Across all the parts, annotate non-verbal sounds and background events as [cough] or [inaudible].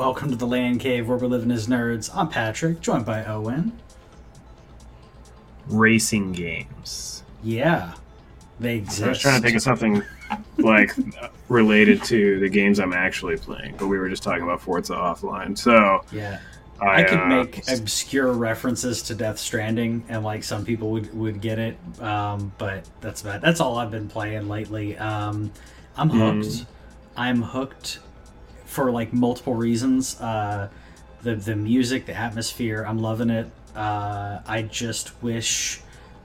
Welcome to the Land Cave where we're living as nerds. I'm Patrick, joined by Owen. racing games. Yeah, they exist. I was trying to think of something like related to the games I'm actually playing, but we were just talking about Forza Offline. So Yeah, I, I could uh, make obscure references to Death Stranding, and like some people would would get it. Um, but that's about that's all I've been playing lately. Um, I'm Mm. hooked. I'm hooked for like multiple reasons. Uh, the the music, the atmosphere, I'm loving it. Uh, I just wish.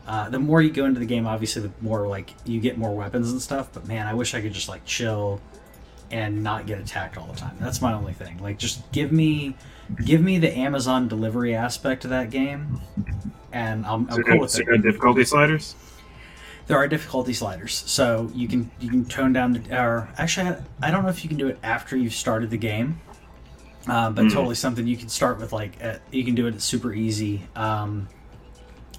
Uh, the more you go into the game, obviously, the more like you get more weapons and stuff. But man, I wish I could just like chill and not get attacked all the time. That's my only thing. Like, just give me, give me the Amazon delivery aspect of that game, and I'm, I'm there, cool with it. there difficulty sliders? There are difficulty sliders, so you can you can tone down the. Or actually, I, don't know if you can do it after you've started the game, uh, but Hmm. totally something you can start with. Like, at, you can do it super easy, um,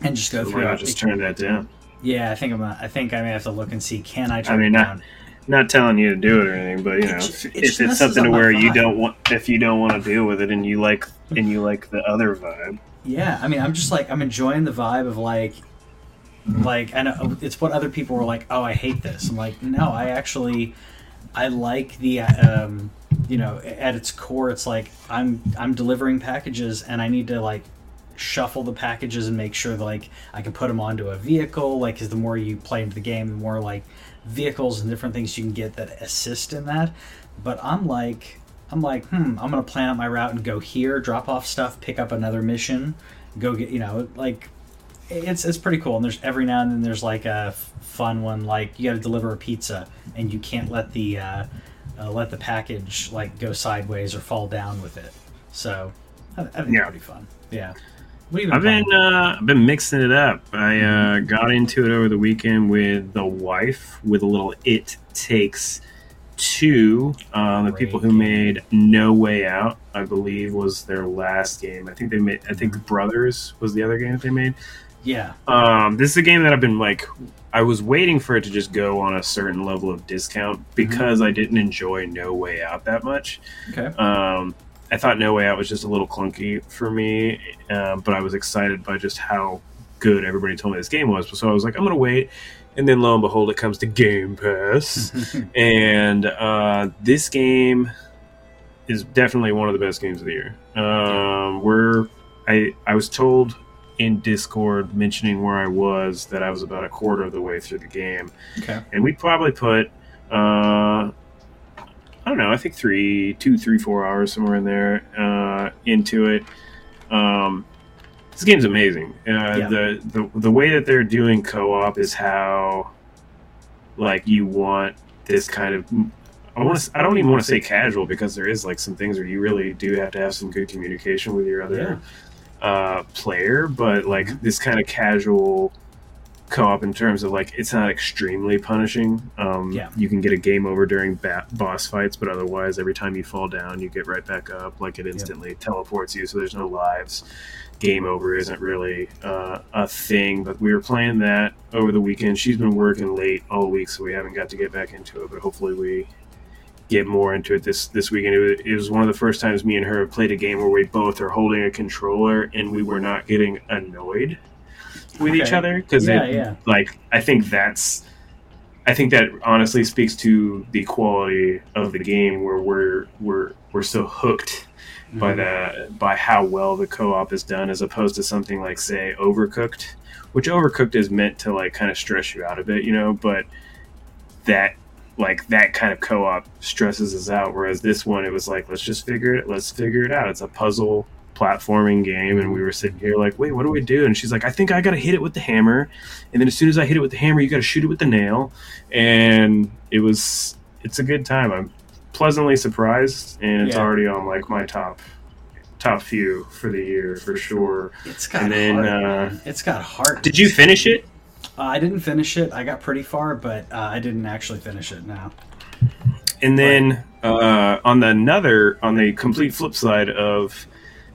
and just go So through. why not it. just turn that down? Yeah, I think I'm. Gonna, I think I may have to look and see. Can I turn I mean, it not- down? Not telling you to do it or anything, but you know, it if it's something to where you don't want, if you don't want to deal with it, and you like, and you like the other vibe, Yeah, I mean, I'm just like I'm enjoying the vibe of like, like and it's what other people were like. Oh, I hate this. I'm like, no, I actually, I like the, um, you know, at its core, it's like I'm I'm delivering packages and I need to like shuffle the packages and make sure like I can put them onto a vehicle. Like, because the more you play into the game, the more like vehicles and different things you can get that assist in that. But I'm like, I'm like, hmm, I'm gonna plan out my route and go here, drop off stuff, pick up another mission, go get, you know, like it's it's pretty cool. And there's every now and then there's like a f- fun one, like you got to deliver a pizza and you can't let the uh, uh, let the package like go sideways or fall down with it. So I, I think Yeah. pretty fun. Yeah. You I've been uh, I've been mixing it up. I uh, got into it over the weekend with the wife with a little It Takes Two. Um, the people who made No Way Out, I believe, was their last game. I think they made. I think Brothers was the other game that they made. Yeah. Um, this is a game that I've been like. I was waiting for it to just go on a certain level of discount because I didn't enjoy No Way Out that much. Okay. Um, I thought No Way Out was just a little clunky for me, um, but I was excited by just how good everybody told me this game was. So I was like, I'm gonna wait, and then lo and behold, it comes to Game Pass, [laughs] and uh, this game is definitely one of the best games of the year. Um, we're I I was told in Discord mentioning where I was that I was about a quarter of the way through the game okay. and we probably put uh i don't know i think three two three four hours somewhere in there uh into it um this game's amazing uh Yeah. the, the the way that they're doing co-op is how like you want this kind of I want to. I don't even want to say casual because there is like some things where you really do have to have some good communication with your other uh, player, but like Mm-hmm. this kind of casual co-op in terms of like it's not extremely punishing. Um, Yeah. you can get a game over during ba- boss fights, but otherwise, every time you fall down, you get right back up. Like it instantly teleports you, so there's no lives. Game over isn't really uh, a thing, but we were playing that over the weekend. She's been working late all week, so we haven't got to get back into it. But hopefully, we get more into it this this weekend. It was, it was one of the first times me and her played a game where we both are holding a controller and we were not getting annoyed with each other because Yeah, it yeah. like I think that's I think that honestly speaks to the quality of the game where we're we're we're so hooked by Mm-hmm. the by how well the co-op is done as opposed to something like say overcooked which overcooked is meant to like kind of stress you out a bit you know but that like that kind of co-op stresses us out. Whereas this one, it was like, let's just figure it, let's figure it out. It's a puzzle platforming game, and we were sitting here like, wait, what do we do? And she's like, I think I got to hit it with the hammer, and then as soon as I hit it with the hammer, you got to shoot it with the nail, and it was, it's a good time. I'm pleasantly surprised, and it's Yeah. already on like my top top few for the year for sure. It's got And then, heart. uh. It's got heart. Did you finish it? Uh, I didn't finish it. I got pretty far, but uh, I didn't actually finish it. Now. And then uh, on the another, on the complete flip side of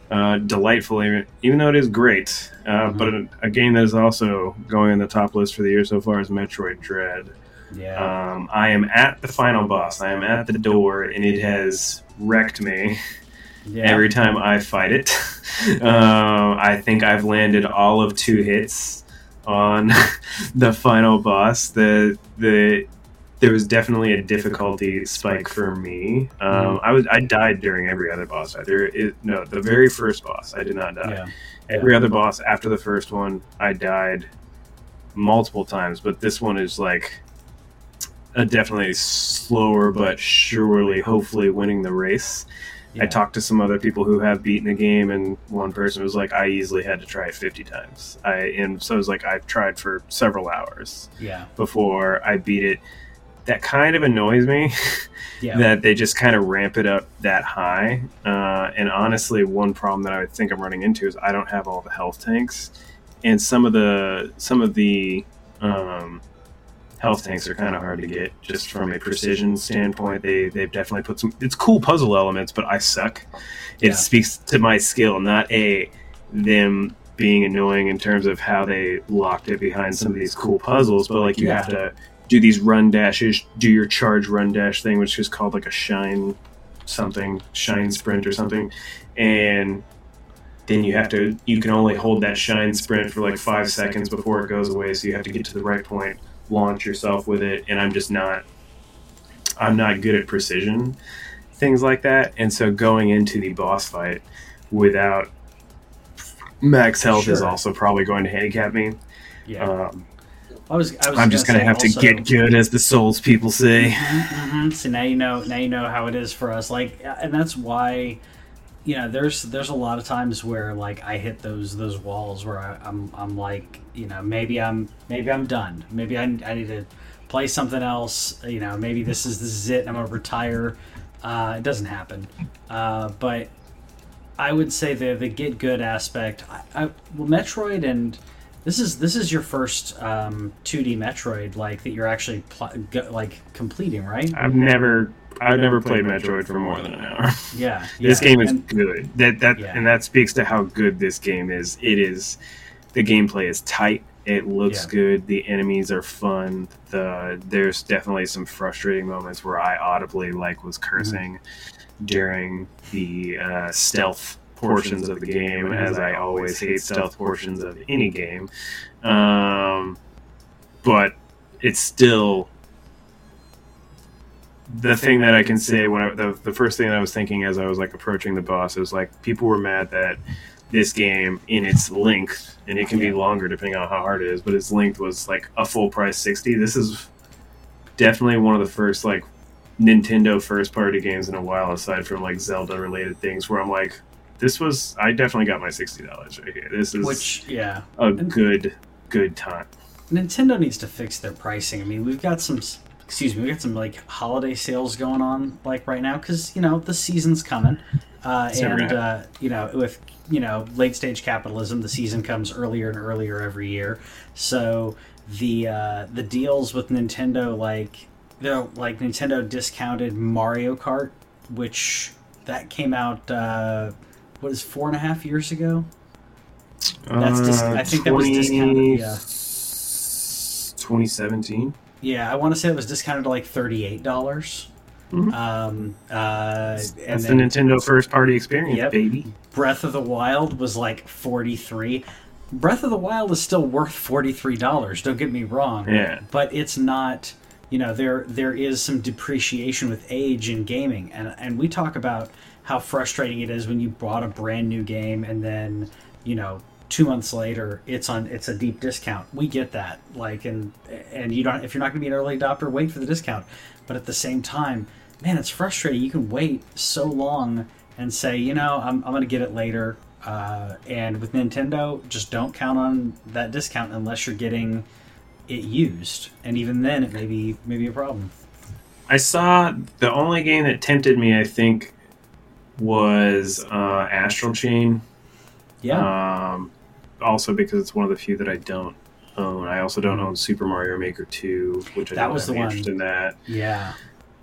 uh, delightful, even, even though it is great, uh, but a, a game that is also going on the top list for the year so far is Metroid Dread. Yeah. Um, I am at the final boss. I am at the door, and it has wrecked me yeah. every time I fight it. [laughs] uh, I think I've landed all of two hits on [laughs] the final boss. The the there was definitely a difficulty spike for me. Um, I was I died during every other boss. There is no the very first boss. I did not die. yeah. Every other boss after the first one, I died multiple times. But this one is like a definitely slower, but surely, hopefully, winning the race. I talked to some other people who have beaten the game, and one person was like, "I easily had to try it fifty times." I and so it was like I've tried for several hours Yeah. before I beat it. That kind of annoys me [laughs] Yeah. that they just kind of ramp it up that high. Uh, and honestly, one problem that I think I'm running into is I don't have all the health tanks, and some of the some of the um, health tanks are kind of hard to get just from a precision standpoint. They they've definitely put some. It's cool puzzle elements, but I suck. It Yeah. speaks to my skill, not a them being annoying in terms of how they locked it behind some of these cool puzzles. But like you Yeah. have to do these run dashes, do your charge run dash thing, which is called like a shine something, shine sprint or something, and then you have to you can only hold that shine sprint for like five seconds before it goes away so you have to get to the right point launch yourself with it and i'm just not i'm not good at precision things like that and so going into the boss fight without max health is also probably going to handicap me yeah. um, I was. I was i'm just gonna gonna have say to get good as the souls people say Mhm. So now you know. Now you know how it is for us. Like, and that's why, you know, there's there's a lot of times where like I hit those those walls where I, I'm I'm like, you know, maybe I'm maybe I'm done. Maybe I, I need to play something else. You know, maybe this is this is it. I'm gonna retire. Uh, it doesn't happen. Uh, but I would say the the get good aspect. I, I well, Metroid and this is this is your first um, 2D Metroid like that you're actually pl- go, like completing, right? i've never i've never played metroid for more than an hour [laughs] Yeah, [laughs] This yeah. game is And- good. That that Yeah. and that speaks to how good this game is. It is the gameplay is tight. It looks Yeah. good. The enemies are fun. The there's definitely some frustrating moments where I audibly like was cursing during the uh, stealth portions of the game, as I always hate stealth portions of any game. Um, but it's still the thing that I can say when I, the, the first thing that I was thinking as I was like approaching the boss is like people were mad that this game in its length and it can be longer depending on how hard it is, but its length was like a full price sixty. This is definitely one of the first like Nintendo first party games in a while, aside from like Zelda related things, where I'm like, this was I definitely got my sixty dollars right here. This is which yeah, a good good time. Nintendo needs to fix their pricing. I mean, we've got some, excuse me, we got some like holiday sales going on like right now because you know the season's coming, uh, So and uh, you know with you know late stage capitalism, the season comes earlier and earlier every year. So the uh, the deals with Nintendo, like they're like Nintendo discounted Mario Kart, which that came out uh, what is four and a half years ago. That's dis- I think that was discounted, yeah. 2017. Yeah, I want to say it was discounted to like thirty-eight dollars. Mhm. Um, uh, and That's the Nintendo first party experience, Yep. baby. Breath of the Wild was like forty-three. Breath of the Wild is still worth forty-three dollars. Don't get me wrong. Yeah. but it's not. You know, there there is some depreciation with age in gaming, and and we talk about how frustrating it is when you bought a brand new game and then you know two months later it's on it's a deep discount. We get that like and and you don't if you're not going to be an early adopter wait for the discount. But at the same time man it's frustrating. You can wait so long and say you know i'm, I'm going to get it later uh, and with nintendo just don't count on that discount unless you're getting it used. And even then it may be maybe a problem. I saw the only game that tempted me, I think, was uh, Astral Chain. yeah. Um, also because it's one of the few that I don't own. I also don't own Super Mario Maker 2, which I That don't was the one. interest in that. yeah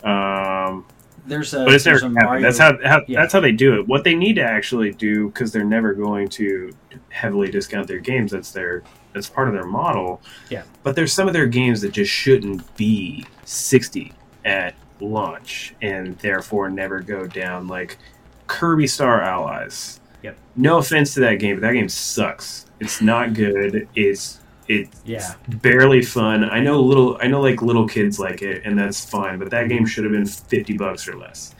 Um, there's a but it's never happened. Mario- That's how, how yeah. that's how they do it. What they need to actually do because they're never going to heavily discount their games. That's their that's part of their model. Yeah. But there's some of their games that just shouldn't be sixty at launch and therefore never go down. Like Kirby Star Allies. Yep. No offense to that game, but that game sucks. It's not good. It's it's yeah barely fun. I know little I know like little kids like it and that's fine, but that game should have been 50 bucks or less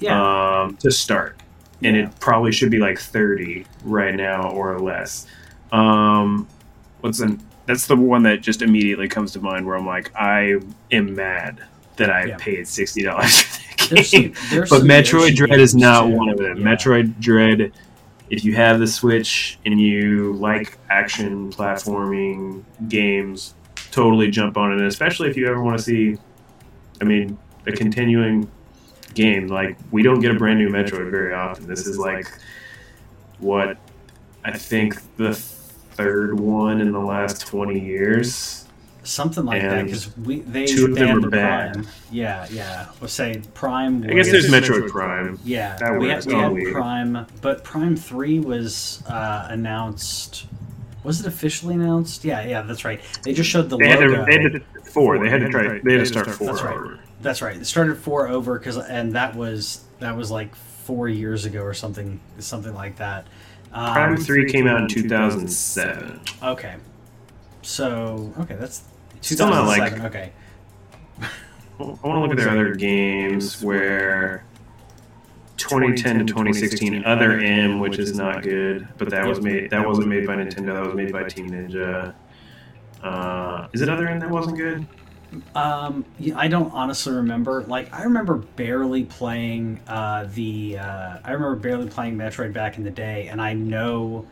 yeah um, to start. And Yeah. it probably should be like 30 right now or less. Um, what's an, that's the one that just immediately comes to mind where I'm like, I am mad that I Yeah. paid $60 for There's that game. some, there's but some Metroid Dread is not too. one of them. Metroid Dread, if you have the Switch and you like action platforming games, totally jump on it. Especially if you ever want to see, I mean, a continuing game. Like we don't get a brand new Metroid very often. This is like what I think the third one in the last twenty years. Something like that because we they two of them banned are the bad. Prime. Yeah, yeah. We'll say Prime. I guess there's Metroid Prime. Yeah, That we works. had, we had weird. Prime, but Prime Three was uh, announced. Was it officially announced? Yeah, yeah, that's right. They just showed the They had, logo. to, they had to four. They had to try. They had to start four That's right. over. That's right. They started four over because, and that was that was like four years ago or something, something like that. Um, Prime Three came out in 2007. Okay, so okay, that's Still not like- okay. I want to look at their other games where 2010 to 2016, Other M, which is not good, but that was made. That wasn't made by Nintendo. That was made by Team Ninja. Uh, is it Other M that wasn't good? Um, yeah, I don't honestly remember. Like, I remember barely playing uh, the. Uh, I remember barely playing Metroid back in the day, and I know,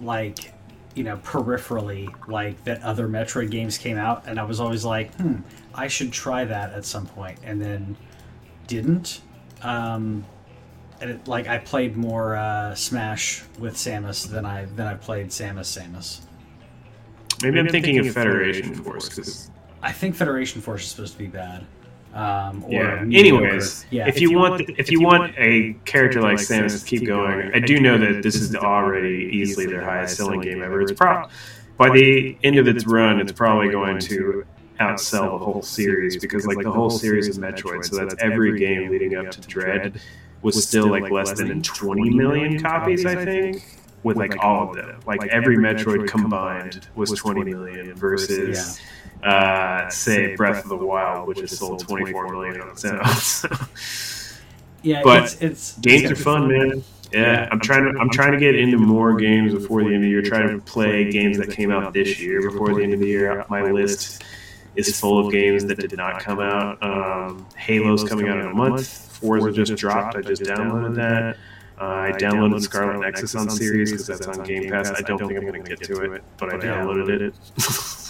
like, you know, peripherally, like that other Metroid games came out, and I was always like, hmm, I should try that at some point, and then didn't. Um, and it, like, I played more uh, Smash with Samus than I than I played Samus Samus. Maybe, I'm thinking, of Federation Force because I think Federation Force is supposed to be bad. Um, or yeah. Anyways, yeah. if you want if you want a character like Samus to keep going, I do know that this is already easily their highest selling game ever. It's pro by the end of its run, it's probably going to outsell the whole series because like the whole series of Metroid, so that's every game leading up to Dread was still like less than 20 million copies, I think. With like all of them, like every Metroid combined was 20 million versus uh, say Breath of the Wild, which has sold 24 million on [laughs] its own. yeah, but it's, it's games are it's fun, man. Yeah, I'm trying to I'm trying to get into more games before the end of the year. Trying to play games that came out this year before the end of the year. My list is full of games that did not come out. Um, Halo's coming out in a month. Forza just dropped. I just downloaded that. Uh, I downloaded Scarlet Nexus on series because that's on Game Pass. I don't think I'm going to get to it, but I downloaded it.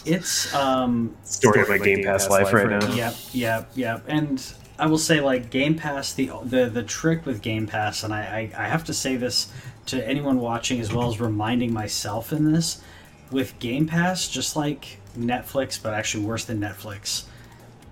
It's um Story of my Game Pass life right now. Yep, yep, yep. And I will say, like Game Pass, the the the trick with Game Pass, and I, I I have to say this to anyone watching as well as reminding myself in this, with Game Pass, just like Netflix, but actually worse than Netflix.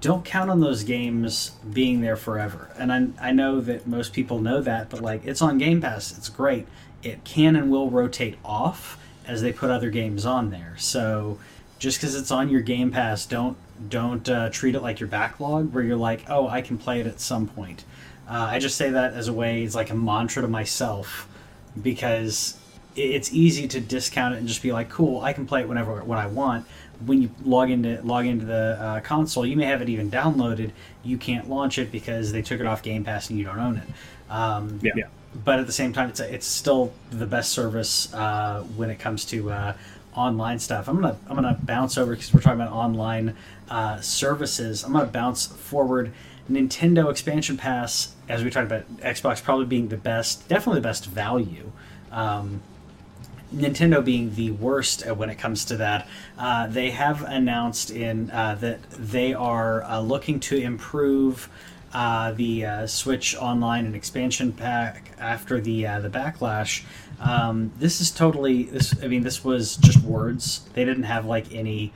Don't count on those games being there forever. And I, I know that most people know that, but like it's on Game Pass, it's great. It can and will rotate off as they put other games on there. So just because it's on your Game Pass, don't don't uh, treat it like your backlog, where you're like, oh, I can play it at some point. Uh, I just say that as a way, it's like a mantra to myself, because it's easy to discount it and just be like, cool, I can play it whenever when I want. When you log into log into the uh, console, you may have it even downloaded. You can't launch it because they took it off Game Pass and you don't own it. Um, Yeah. but at the same time, it's a, it's still the best service uh, when it comes to uh, online stuff. I'm gonna I'm gonna bounce over because we're talking about online uh, services. I'm gonna bounce forward. Nintendo Expansion Pass, as we talked about, Xbox probably being the best, definitely the best value. Um, Nintendo being the worst when it comes to that. Uh, they have announced in uh, that they are uh, looking to improve uh, the uh, Switch Online and expansion pack after the uh, the backlash. Um, this is totally this. I mean, this was just words. They didn't have like any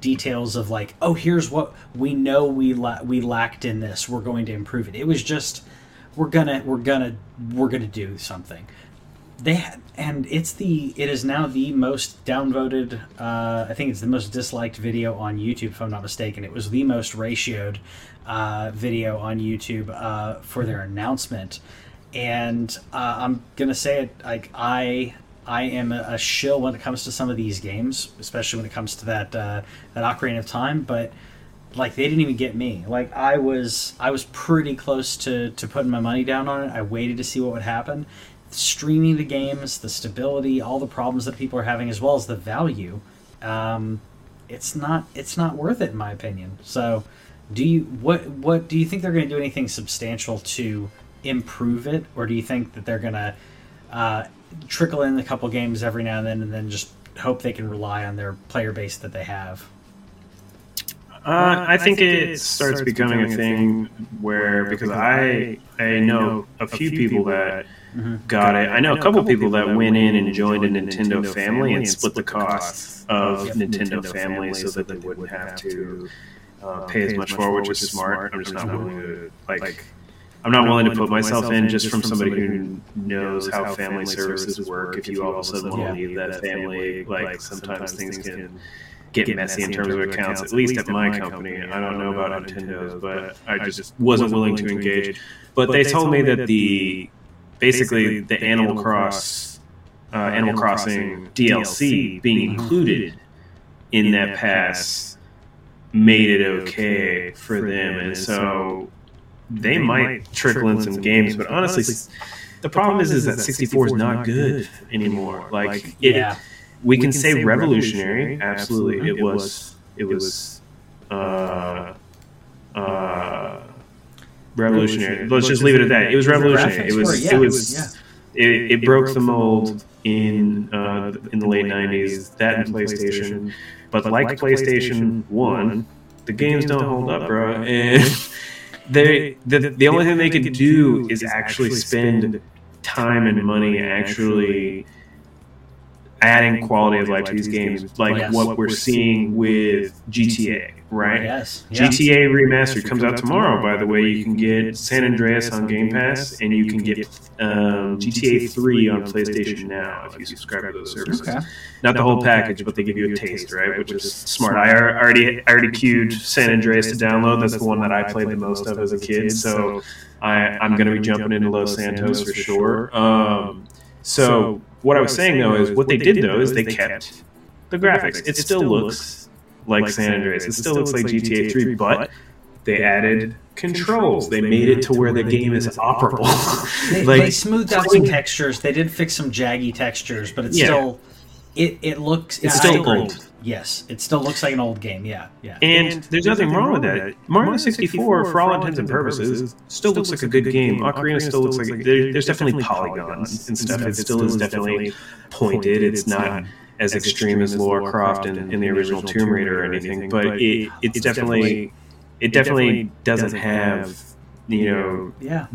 details of like, oh, here's what we know we la- we lacked in this. We're going to improve it. It was just we're gonna we're gonna we're gonna do something they had, and it's the it is now the most downvoted. Uh, I think it's the most disliked video on YouTube, if I'm not mistaken. It was the most ratioed uh, video on YouTube uh, for their announcement, and uh, I'm gonna say it like I. I am a, a shill when it comes to some of these games, especially when it comes to that uh, that Ocarina of Time. But like they didn't even get me. Like I was I was pretty close to to putting my money down on it. I waited to see what would happen, streaming the games, the stability, all the problems that people are having, as well as the value, um, it's not it's not worth it in my opinion. So, do you what what do you think they're going to do anything substantial to improve it, or do you think that they're going to uh, trickle in a couple games every now and then, and then just hope they can rely on their player base that they have? Uh, I, think it starts becoming a thing where because I I know a few people that mm-hmm. got it. I know a couple people that went in and joined a Nintendo family and split the cost of Nintendo family so that they wouldn't have to uh, pay as much for, which is smart. I'm just not willing to like. I'm not willing to put myself in just from somebody who knows how family services work. If you all of a sudden want to leave that family, like sometimes things can get messy in terms of accounts. At least at my company, I don't know about Nintendo's, but I just wasn't willing to engage. But they told me that the basically the Animal Cross, uh, Animal Crossing DLC being included in that pass made it okay for them, and so they might trickle in some games. But honestly, the problem is is that 64 is not good anymore. Like it, yeah. we, can, say revolutionary. Absolutely, it was. It was. Uh, uh, revolutionary. Let's just leave it at that. It was revolutionary. It was. It was. It, it broke the mold in uh, in the late '90s. That and PlayStation, but like PlayStation One, the games don't hold up, bro. And [laughs] they the the only thing they could do is actually spend time and money actually adding quality of life to these games, like yes. what we're seeing with GTA, right? Yes. Yeah. GTA Remastered comes out tomorrow, by the way. You can get San Andreas on Game Pass, and you can get um, GTA 3 on PlayStation Now if you subscribe to those services. Okay. Not the whole package, but they give you a taste, right? Which is smart. I already I already queued San Andreas to download. That's the one that I played the most of as a kid, so I, I'm going to be jumping into Los Santos for sure. Um, so what I was saying though is what they did though is they kept the graphics. It still looks like San Andreas. It still looks like GTA 3, but they added controls. They made it to where the game is operable. [laughs] they, like, they smoothed out some textures. They did fix some jaggy textures, but it's yeah. still it, it looks it's still old. Yes, it still looks like an old game. Yeah, yeah. And, and there's, nothing, nothing wrong with that. Mario 64, for all intents and purposes, still looks like a good game. Ocarina still looks like there, there's definitely polygons and stuff. It still is definitely pointed. It's not as extreme as Lara Croft in, in the original Tomb Raider or anything, but it, it's definitely it definitely doesn't have you know yeah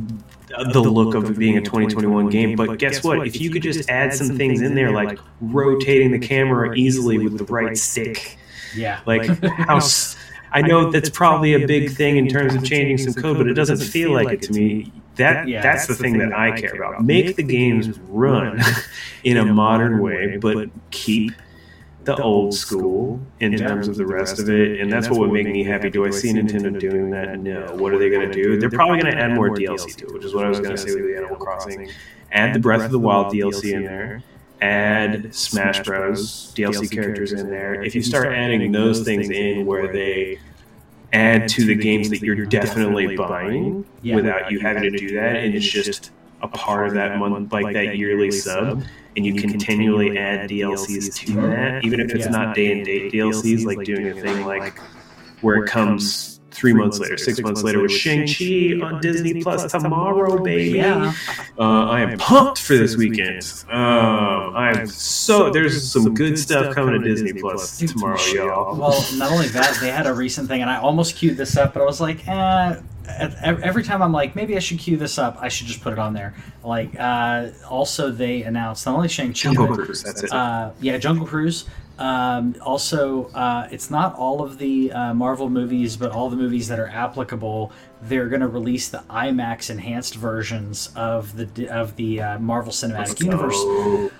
the look of it being a 2021 game. But guess what? If you could just add some things in there, like rotating the camera easily with the right stick, yeah, like [laughs] how. I know that's probably a big thing in terms of changing some code, but it doesn't feel like it to me. That that's the thing that I care about. Make the games run [laughs] in a modern way, but keep the, the old school in terms of the rest of it, and that's what would make me happy. Do I see Nintendo doing that? No. What are they going to do? They're probably going to add more DLC to it, which is what I was going to say with the Animal Crossing. Add the Breath of the Wild DLC in there. Add Smash Bros. DLC characters in there. If you start adding those things in where they add to the games that you're definitely buying without you having to do that, and it's just a part of that month, like that yearly sub, and you continually add DLCs to that, even if it's Yeah. not day and date DLCs, like doing a thing like where it comes three months later, six months later with Shang Chi on Disney Plus tomorrow, baby. Yeah. Uh, I am pumped for this weekend. Um, I'm so there's some good stuff coming to Disney Plus tomorrow, y'all. Well, not only that, they had a recent thing, and I almost queued this up, but I was like, eh. Ev- Every time I'm like, maybe I should queue this up. I should just put it on there. Like, uh, also they announced not only Shang Chi, Jungle Cruise, that's it. uh, yeah, Jungle Cruise. Um, also, uh, it's not all of the uh, Marvel movies, but all the movies that are applicable. They're going to release the IMAX enhanced versions of the of the uh, Marvel Cinematic Universe.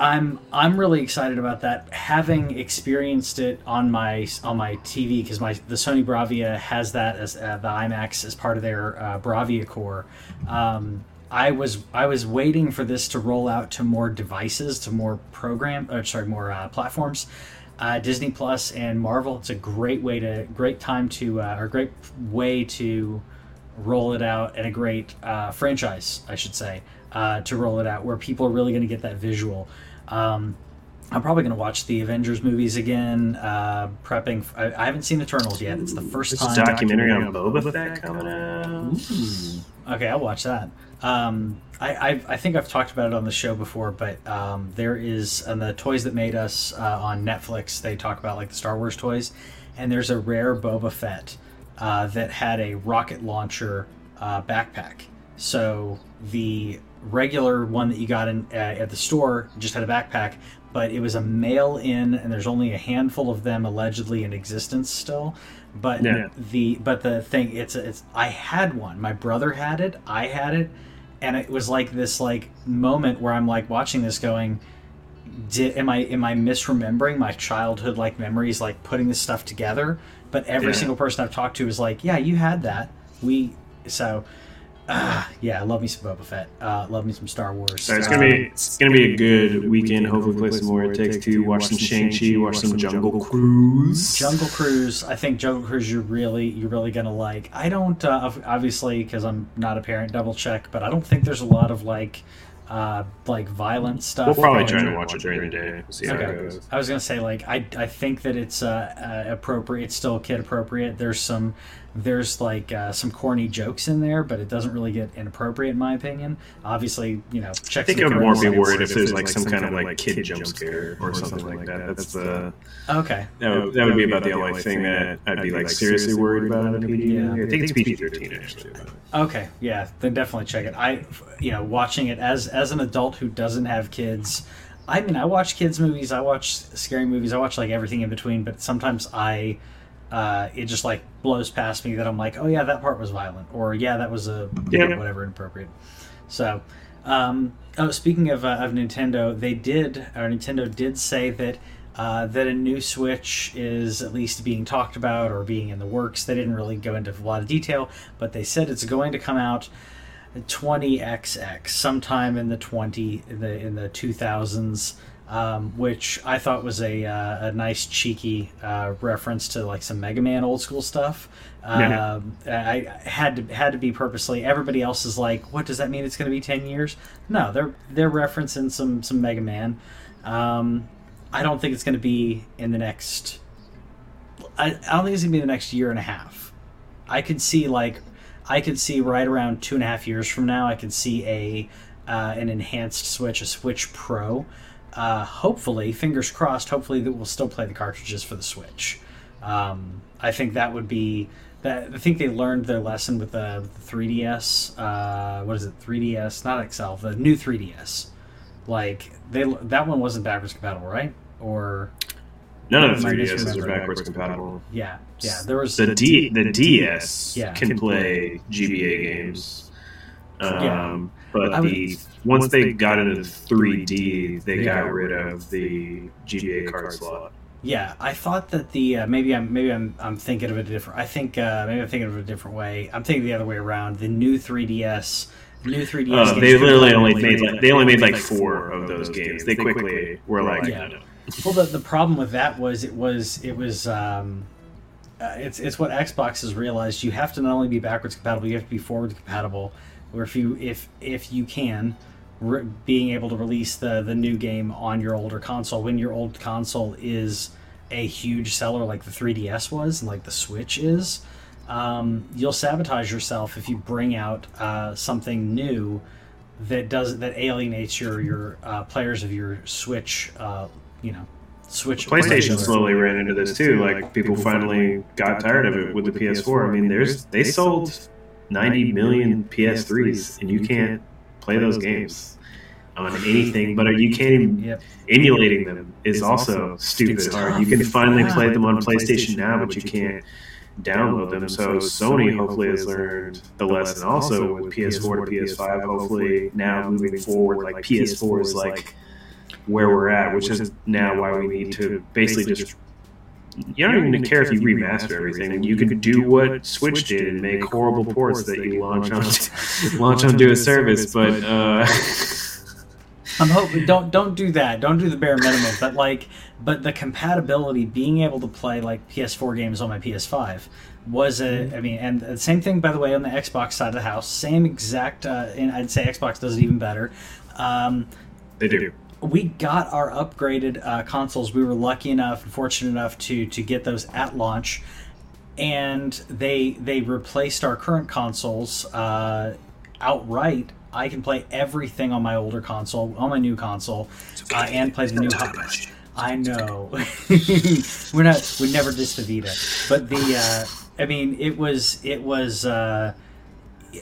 I'm I'm really excited about that. Having experienced it on my on my TV because my the Sony Bravia has that as uh, the IMAX as part of their uh, Bravia core. Um, I was I was waiting for this to roll out to more devices, to more program, or sorry, more uh, platforms. Uh, Disney Plus and Marvel. It's a great way to great time to uh, or great way to roll it out and a great uh, franchise, I should say, uh, to roll it out where people are really going to get that visual. Um, I'm probably going to watch the Avengers movies again. Uh, prepping. I, I haven't seen Eternals yet. It's the first There's a time. documentary on Boba Fett coming out. Okay, I'll watch that. Um, I, I, I think I've talked about it on the show before, but um, there is on the Toys That Made Us uh, on Netflix. They talk about like the Star Wars toys, and there's a rare Boba Fett uh, that had a rocket launcher uh, backpack. So the regular one that you got in uh, at the store just had a backpack, but it was a mail in, and there's only a handful of them allegedly in existence still. But Yeah. the but the thing it's it's I had one. My brother had it. I had it, and it was like this like moment where I'm like watching this going. Did, am I am I misremembering my childhood like memories like putting this stuff together? But every Yeah. single person I've talked to is like, yeah, you had that. We so uh, yeah, love me some Boba Fett. Uh, love me some Star Wars. So it's gonna be it's gonna be a good weekend. Hopefully, play some more. It takes two. Watch some Shang Chi. Watch some Jungle Cruise. Jungle Cruise. I think Jungle Cruise. You're really you're really gonna like. I don't uh, obviously because I'm not a parent. Double check, but I don't think there's a lot of like uh, like violent stuff. We'll probably try to watch it during the day. See how it goes. I was gonna say like I, I think that it's uh, uh, appropriate. It's still kid appropriate. There's some there's like uh, some corny jokes in there, but it doesn't really get inappropriate in my opinion. Obviously, you know, check. I think the I would more be worried if there's like some kind of like kid jump scare or something like that. That's the Okay. that would, that would be about the only thing that I'd be like seriously worried about in a PG. Yeah. I think it's PG thirteen actually. but- Okay, yeah, then definitely check it. I, you know, watching it as as an adult who doesn't have kids. I mean, I watch kids movies. I watch scary movies. I watch like everything in between. But sometimes I, uh, it just like blows past me that I'm like, oh yeah, that part was violent, or yeah, that was a Yeah. whatever inappropriate. So, um, oh, speaking of uh, of Nintendo, they did or Nintendo did say that. Uh, that a new Switch is at least being talked about or being in the works. They didn't really go into a lot of detail, but they said it's going to come out 20XX sometime in the 20 in the in the 2000s. Um, which I thought was a, uh, a nice cheeky uh, reference to like some Mega Man old school stuff. Um, I I had to had to be purposely. Everybody else is like, what does that mean? It's going to be ten years? No, they're they're referencing some some Mega Man. Um, I don't think it's going to be in the next. I, I don't think it's going to be the next year and a half. I could see like, I could see right around two and a half years from now. I could see a uh, an enhanced Switch, a Switch Pro. Uh, hopefully, fingers crossed. Hopefully, that we'll still play the cartridges for the Switch. Um, I think that would be that. I think they learned their lesson with the, with the 3DS. Uh, what is it? 3DS, not XL, the new 3DS. Like they that one wasn't backwards compatible, right? Or None of the 3DSs are backwards compatible. yeah, yeah. There was The D the DS Yeah. can play GBA games. Um, Yeah. But I would- the once they got into 3D, they got rid of the GBA card slot. Yeah, I thought that the uh, maybe I'm maybe I'm I'm thinking of it a different. I think uh, maybe I'm thinking of it a different way. I'm thinking the other way around. The new 3DS, new 3DS. Uh, they literally only made like they only made like four of those games. They quickly were like, Yeah. no, no. Well, the, the problem with that was it was it was um, uh, it's it's what Xbox has realized. You have to not only be backwards compatible, you have to be forward compatible or if you if if you can, re- being able to release the the new game on your older console when your old console is a huge seller like the 3DS was and like the Switch is. Um, you'll sabotage yourself if you bring out uh, something new that does that alienates your your uh, players of your Switch. Uh, you know, Switch. PlayStation slowly ran into this too. Like people finally got tired of it with the PS4. I mean, there's they sold 90 million PS3s, and you can't play those games on anything. But you can't even [laughs] emulating them is also stupid hard. You can finally play them on PlayStation now, but you can't download them. So Sony hopefully has learned the lesson also with PS4 to PS5. Hopefully now moving forward, like PS4 is like where we're at, which is now why we need to basically just. You don't even care if you remaster everything. You could do what Switch did and make horrible ports that you launch on [laughs] [laughs] launch onto a service, but. Uh, [laughs] I'm hoping don't don't do that. Don't do the bare minimum. But like, but the compatibility, being able to play like PS4 games on my PS5 was a. I mean, and the same thing by the way on the Xbox side of the house. Same exact. Uh, and I'd say Xbox does it even better. Um, they do. We got our upgraded uh, consoles. We were lucky enough and fortunate enough to to get those at launch, and they they replaced our current consoles uh, outright. I can play everything on my older console, on my new console, uh, and play the new. I know. [laughs] We're not. We never dissed the Vita, but the. Uh, I mean, it was. It was.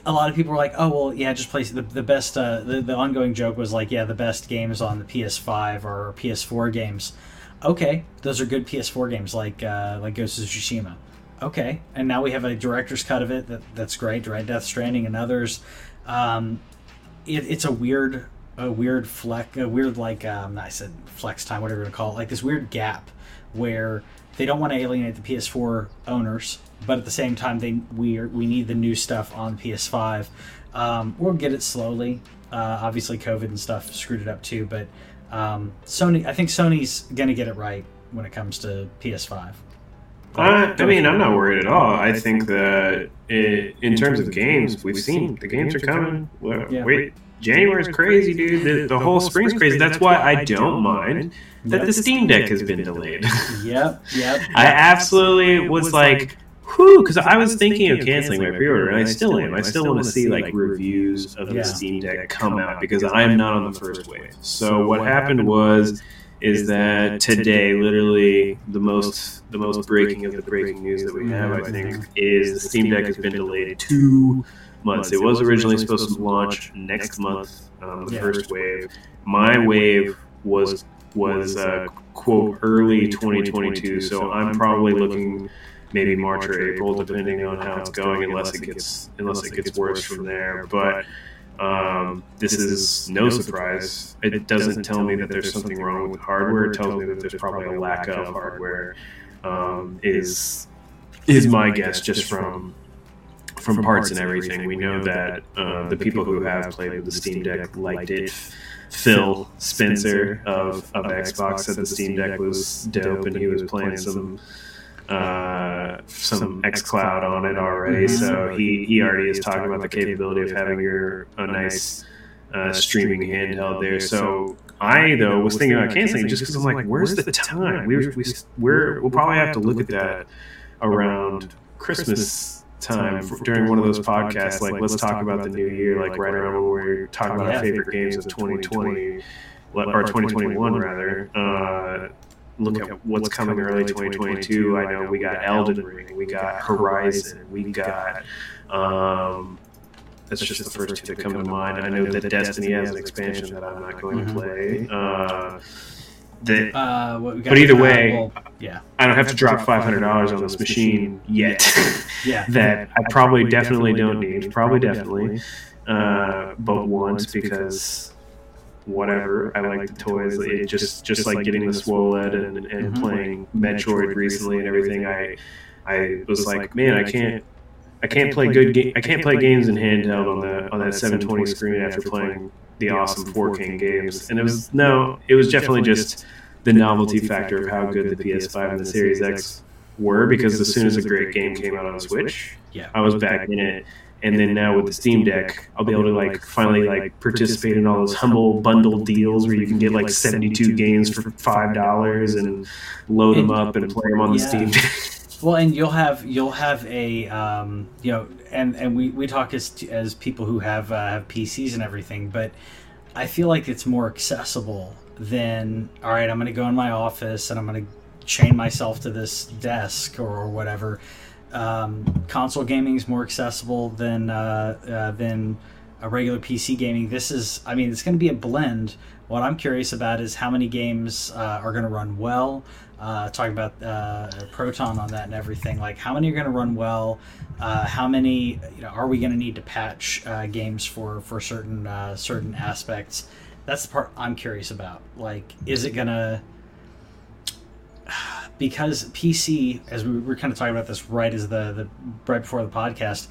A lot of people were like, "Oh well, yeah, just play the, the best." Uh, the the ongoing joke was like, "Yeah, the best games on the PS5 or PS4 games." Okay, those are good PS4 games, like uh, like Ghost of Tsushima. Okay, and now we have a director's cut of it. That that's great, right? Death Stranding and others. Um, it, it's a weird, a weird fleck, a weird like um, I said flex time, whatever you want to call it, like this weird gap where they don't want to alienate the PS4 owners, but at the same time they we are, we need the new stuff on PS5. Um, we'll get it slowly. Uh, obviously, COVID and stuff screwed it up too, but um, Sony, I think Sony's gonna get it right when it comes to PS5. Uh, I mean, I'm not worried at all. I think that i in terms of games, we've seen the games are coming. Well, Yeah. Wait, January's crazy, dude. The, the whole spring's crazy. That's why I don't mind that the Steam Deck has been delayed. Yep, yep. I absolutely was like, whew, because I was thinking of canceling my pre-order, and I still am. I still want to see like reviews of Yeah. the Steam Deck come out because I'm not on the first wave. So what happened was is that today, literally the most the most breaking of the breaking news that we have, I think, is the Steam Deck has been delayed two months. It was originally supposed to launch next month, um, the first wave. My wave was was uh, quote early 2022, so I'm probably looking maybe March or April, depending on how it's going, unless it gets unless it gets worse from there. But um, this is no surprise. It doesn't tell me that there's something wrong with hardware. It tells me that there's probably a lack of hardware. Um, is is my guess just from from parts and everything. We know that uh, the people who have played with the Steam Deck liked it. Phil Spencer of, of Xbox said the Steam Deck was dope, and he was playing some uh, some XCloud on it already. Mhm. So he, he already is talking about the capability of having your a nice uh, streaming handheld there. So I though was thinking about canceling just because I'm like, where's the time? We we we're, we'll probably have to look at that around Christmas time for, during one of those podcasts. Like, let's talk about the new year, like right around when we're talking about our favorite games of 2020 or 2021 rather. Uh, look at what's coming early 2022. I know we got Elden Ring, we got Horizon, we got. Um, that's just the first two that come to mind. I know that Destiny has an expansion that I'm not going to play. Uh, that Uh, what we got But either uh, way- well, yeah, I don't have to drop five hundred dollars on this machine yet. [laughs] yeah. that I probably definitely don't need. Probably definitely, uh, but once because whatever. I like the toys. It just just like getting the Swoled and, and Mhm. playing Metroid recently and everything. I I was like, man, I can't. I can't play good. Ga- I can't play games in handheld on the on that 720 screen after playing the awesome 4K games. And it was no, it was definitely just the novelty factor of how good the PS5 and the Series X were. Because as soon as a great game came out on Switch, Yeah. I was back in it. And then now with the Steam Deck, I'll be able to like finally like participate in all those humble bundle deals where you can get like 72 games for five dollars and load them up and play them on the Yeah. Steam Deck. [laughs] Well, and you'll have you'll have a um, you know, and and we, we talk as as people who have uh, have PCs and everything, but I feel like it's more accessible than all right. I'm going to go in my office and I'm going to chain myself to this desk or whatever. Um, console gaming is more accessible than uh, uh, than a regular PC gaming. This is, I mean, it's going to be a blend. What I'm curious about is how many games uh, are going to run well. Uh, talking about Proton on that and everything, like how many are going to run well, how many you know are we going to need to patch games for for certain certain aspects. That's the part I'm curious about. Like, is it going to because PC, as we were kind of talking about this right as the, the right before the podcast,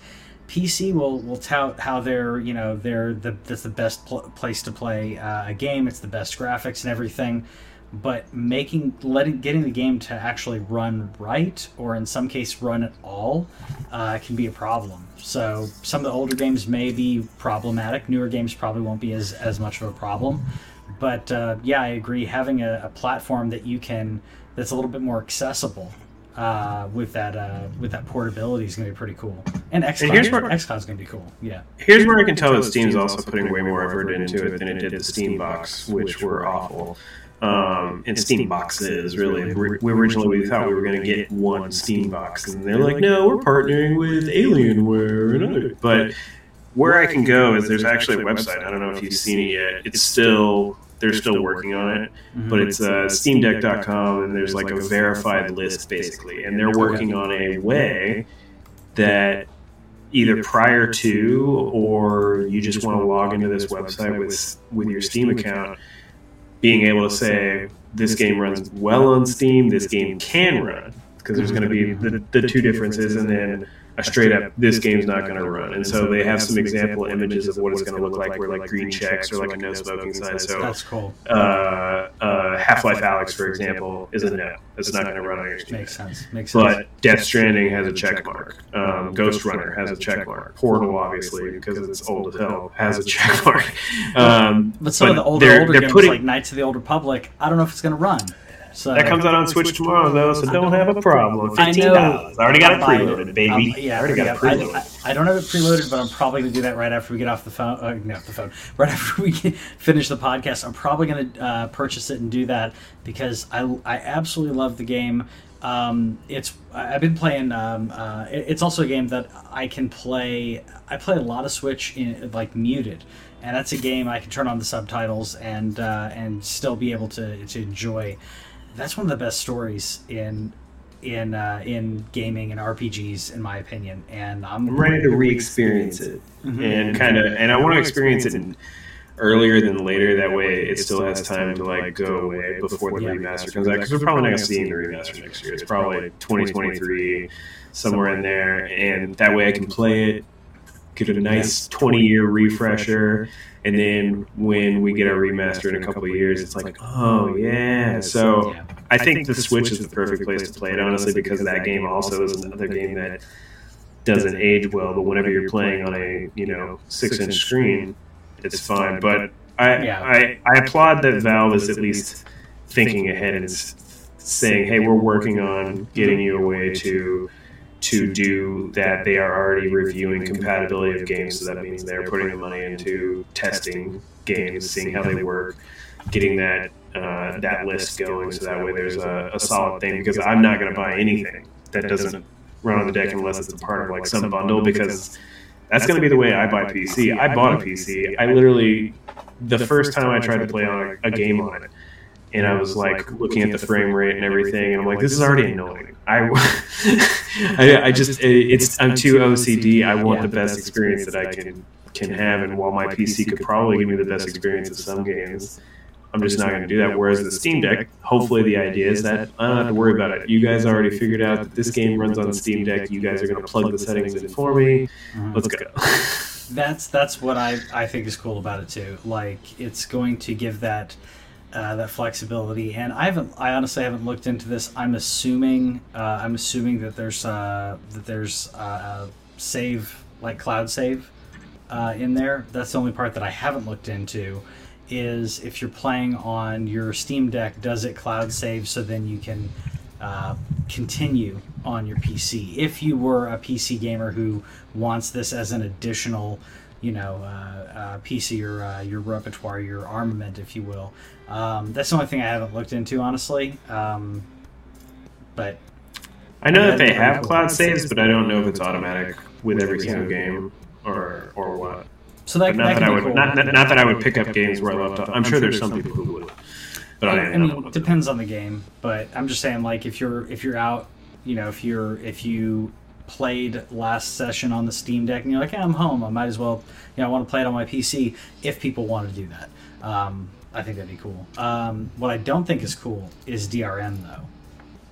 PC will will tout how they're you know they're the that's the best pl- place to play uh, a game. It's the best graphics and everything, but making letting getting the game to actually run right or in some case run at all uh, can be a problem. So some of the older games may be problematic. Newer games probably won't be as as much of a problem. But uh, yeah, I agree. Having a, a platform that you can that's a little bit more accessible uh, with that uh, with that portability is going to be pretty cool. And XCloud, here's where- XCloud's going to be cool. Yeah. Here's where I can tell that Steam's also putting way more effort into it than it did the Steam Box, which were awful. Um, and Steam boxes, really. We we originally we thought we were going to get one Steam box, and they're like, no, we're partnering with Alienware and other. But where I can go is there's actually a website. I don't know if you've seen it yet. It's still they're still working on it, mm-hmm. but it's uh, uh SteamDeck.com, and there's like a verified list basically, and they're working on a way that either prior to or you just want to log into this website with with your Steam account, being able to say this game runs well on Steam, this game can run. because there's mm-hmm. going to be the, the two differences, and then a straight up this game's not going to run. And so they have some example images of what it's going to look like, where like green checks or like a no smoking sign. So That's cool. uh, uh, Half Life Alyx, for example, is a no. It's not going to run on your Steam. Makes sense. Makes sense. But Death Stranding has a check mark. Um, Ghostrunner has a check mark. Portal, obviously, because it's old as hell, has a check mark. [laughs] Um, But some of the older they're- older they're games putting- like Knights of the Old Republic, I don't know if it's going to run. So that comes out on Switch tomorrow, though, so don't have a problem. I Fifteen dollars. I already got it I'll buy it. preloaded, baby. I'll- yeah, I already got it preloaded. I, I, I don't have it preloaded, but I'm probably going to do that right after we get off the phone. Uh, no, the phone. [laughs] Right after we get, finish the podcast, I'm probably going to uh, purchase it and do that because I, I absolutely love the game. Um, it's I've been playing. Um, uh, it- it's also a game that I can play. I play a lot of Switch in like muted, and that's a game I can turn on the subtitles and uh, and still be able to to enjoy. That's one of the best stories in in uh, in gaming and RPGs, in my opinion. And I'm, I'm ready to re-experience it Mhm. and kind of, and I want to experience it in, earlier than later. That way, it still has time to like go away before the Yeah. remaster comes out. Because we're probably not going to see the remaster next year. It's probably 2023, somewhere in there, and that way I can play it, get a nice 20 year refresher. And then when we get our remaster in a couple of years, it's like, oh, oh yeah. So I think the Switch is the perfect place to play it, honestly, because that game also is another game that doesn't age well. But whenever you're playing on a you know six inch screen, it's fine. But I, I I applaud that Valve is at least thinking ahead and saying, hey, we're working on getting you a way to to do that. They are already reviewing compatibility of games, so that means they're putting the money into testing games, seeing how they work, getting that uh, that list going, so that way there's a, a solid thing. Because I'm not going to buy anything that doesn't run on the deck unless it's a part of like some bundle, because that's going to be the way I buy PC. I bought a PC. I literally the first time I tried to play on a, a game on it, and I was like looking at the frame rate and everything, and I'm like, this is already annoying. [laughs] I, I, I just it's I'm too OCD. I want the best experience that I can can have, and while my PC could probably give me the best experience of some games. I'm just not going to do that. Whereas the Steam Deck, hopefully the idea is that I ah, don't have to worry about it. You guys already figured out that this game runs on Steam Deck. You guys are going to plug the settings in for me. Mm-hmm. Let's go. that's that's what I, I think is cool about it too. Like it's going to give that uh, that flexibility. And I haven't I honestly haven't looked into this. I'm assuming uh, I'm assuming that there's uh, that there's uh, save like cloud save uh, in there. That's the only part that I haven't looked into. Is if you're playing on your Steam Deck, does it cloud save so then you can uh, continue on your PC? If you were a PC gamer who wants this as an additional, you know, uh, uh, PC or uh, your repertoire, your armament, if you will. Um, that's the only thing I haven't looked into, honestly. Um, but I know that they have cloud saves, but I don't know if it's automatic with every single game or or what. so that, But not that that I can be would cool. not, not not that I would pick up games where I left off. I'm sure there's some people who would, but I, I, I am not one mean, of them. depends on the game, but I'm just saying, like, if you're if you're out, you know, if you're if you played last session on the Steam Deck and you're like, "Yeah, I'm home, I might as well, you know, I want to play it on my PC. If people want to do that, um, I think that'd be cool. Um, what I don't think is cool is DRM though.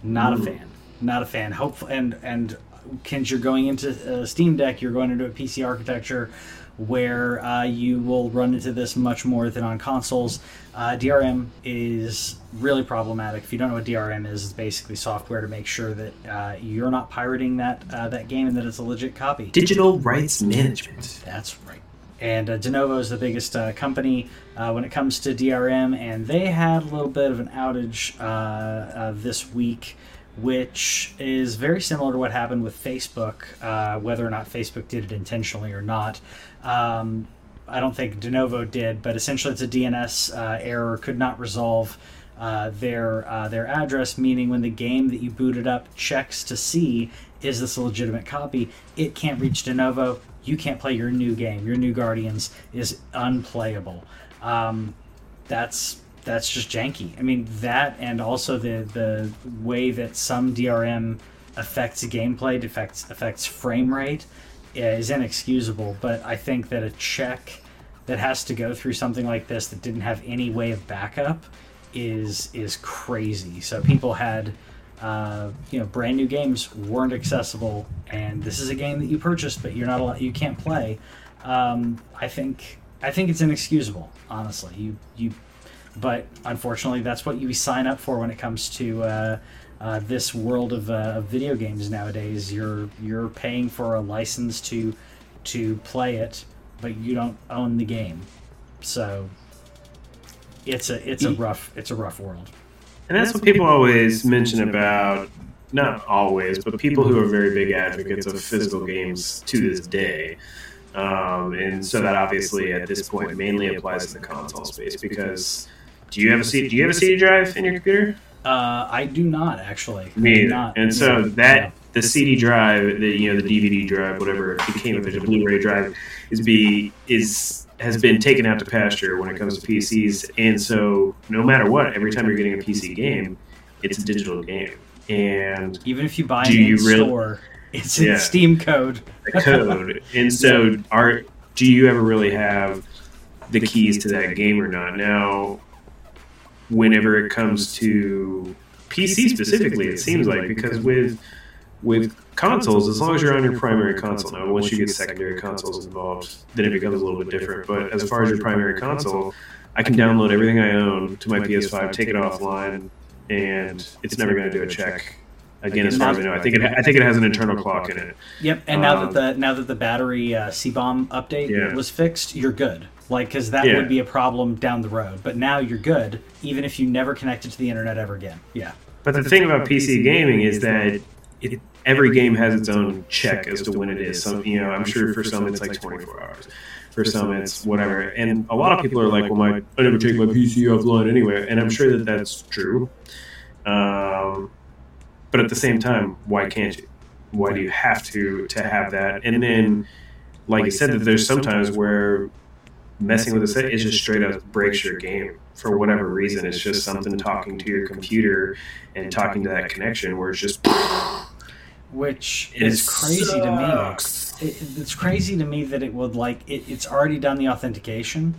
Not a fan. Not a fan. Hopefully, and and since you're going into uh, Steam Deck, you're going into a PC architecture where uh, you will run into this much more than on consoles. Uh, DRM is really problematic. If you don't know what DRM is, it's basically software to make sure that uh, you're not pirating that uh, that game and that it's a legit copy. digital rights management. That's right. And uh, Denuvo is the biggest uh, company uh, when it comes to DRM, and they had a little bit of an outage uh, uh, this week, which is very similar to what happened with Facebook, uh, whether or not Facebook did it intentionally or not. Um, I don't think Denuvo did, but essentially it's a DNS error, could not resolve their their address, meaning when the game that you booted up checks to see is this a legitimate copy, it can't reach Denuvo. You can't play your new game. Your new Guardians is unplayable. Um, that's that's just janky. I mean that, and also the the way that some DRM affects gameplay, affects affects frame rate, is inexcusable. But I think that a check that has to go through something like this that didn't have any way of backup is is crazy. So people had uh, you know brand new games weren't accessible, and this is a game that you purchased but you're not allowed, you can't play. Um, I think I think it's inexcusable. Honestly, you you, but unfortunately that's what you sign up for when it comes to. Uh, uh, this world of, uh, of video games nowadays, you're you're paying for a license to to play it, but you don't own the game. So it's a it's a rough it's a rough world. And that's what people always mention about, not always, but people who are very big advocates of physical games to this day. Um, and so that obviously at this point mainly applies to the console space because do you have a C- do you have a CD drive in your computer? Uh, I do not actually. I Me do either. not. And so Yeah. that the CD drive, the you know the DVD drive, whatever it became, if it's a Blu-ray drive, is be is has been taken out to pasture when it comes to PCs. And so no matter what, every time you're getting a PC game, it's a digital game, and even if you buy Do it in you really- store, it's Yeah. in Steam code. the code. and so [laughs] are do you ever really have the keys to that game or not? Now, whenever it comes to PC specifically, it seems like because with with consoles, as long as you're on your primary console now, once you get secondary consoles involved, then it becomes a little bit different. But as far as your primary console, I can download everything I own to my PS5, take it offline, and it's never going to do a check again. As far as I know, I think it I think it has an internal clock in it. Yep. And now Um, that the now that the battery uh, C-bomb update Yeah. was fixed, you're good. Like because that Yeah. would be a problem down the road. But now you're good, even if you never connected to the internet ever again. Yeah. But the thing about PC gaming is that it, every game has its own check as to when it is. Some, you know, I'm sure for some it's like 24 hours. For some it's whatever. And a lot of people are like, "Well, my I never take my PC offline anyway," and I'm sure that that's true. Um, but at the same time, why can't you? Why do you have to to have that? And then, like you said, that there's sometimes where messing with a set is just straight up breaks your game for whatever reason. It's just something talking to your computer and talking to that connection where it's just [laughs] Which It is crazy to me. It, it's crazy to me that it would like it, it's already done the authentication,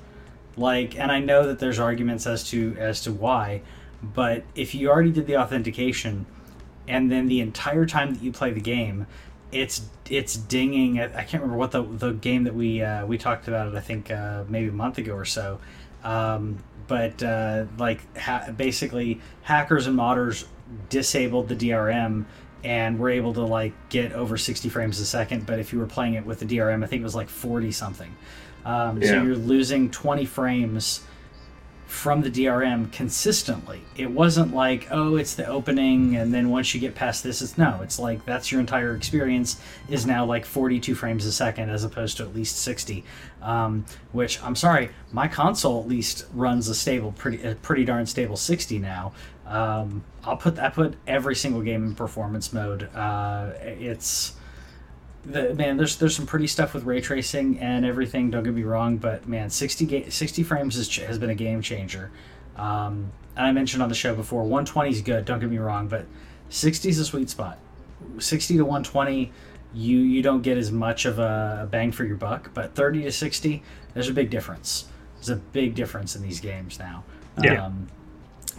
like, and I know that there's arguments as to as to why, but if you already did the authentication, and then the entire time that you play the game, it's it's dinging. At, I can't remember what the the game that we uh, we talked about it. I think uh, maybe a month ago or so. Um, but uh, like ha- basically, hackers and modders disabled the DRM and were able to like get over 60 frames a second. But if you were playing it with the DRM, I think it was like 40 something. Um, So you're losing 20 frames from the DRM consistently. It wasn't like, oh, it's the opening, and then once you get past this, it's no. It's like that's your entire experience is now like 42 frames a second as opposed to at least 60. Um, which I'm sorry, my console at least runs a stable, pretty, a pretty darn stable 60 now. Um, I'll put I put every single game in performance mode. Uh, it's the man there's there's some pretty stuff with ray tracing and everything don't get me wrong but man 60 ga- 60 frames is, has been a game changer. Um, and i mentioned on the show before 120 is good don't get me wrong but 60 is a sweet spot. 60 to 120 you you don't get as much of a bang for your buck but 30 to 60 there's a big difference. There's a big difference in these games now. Yeah. um,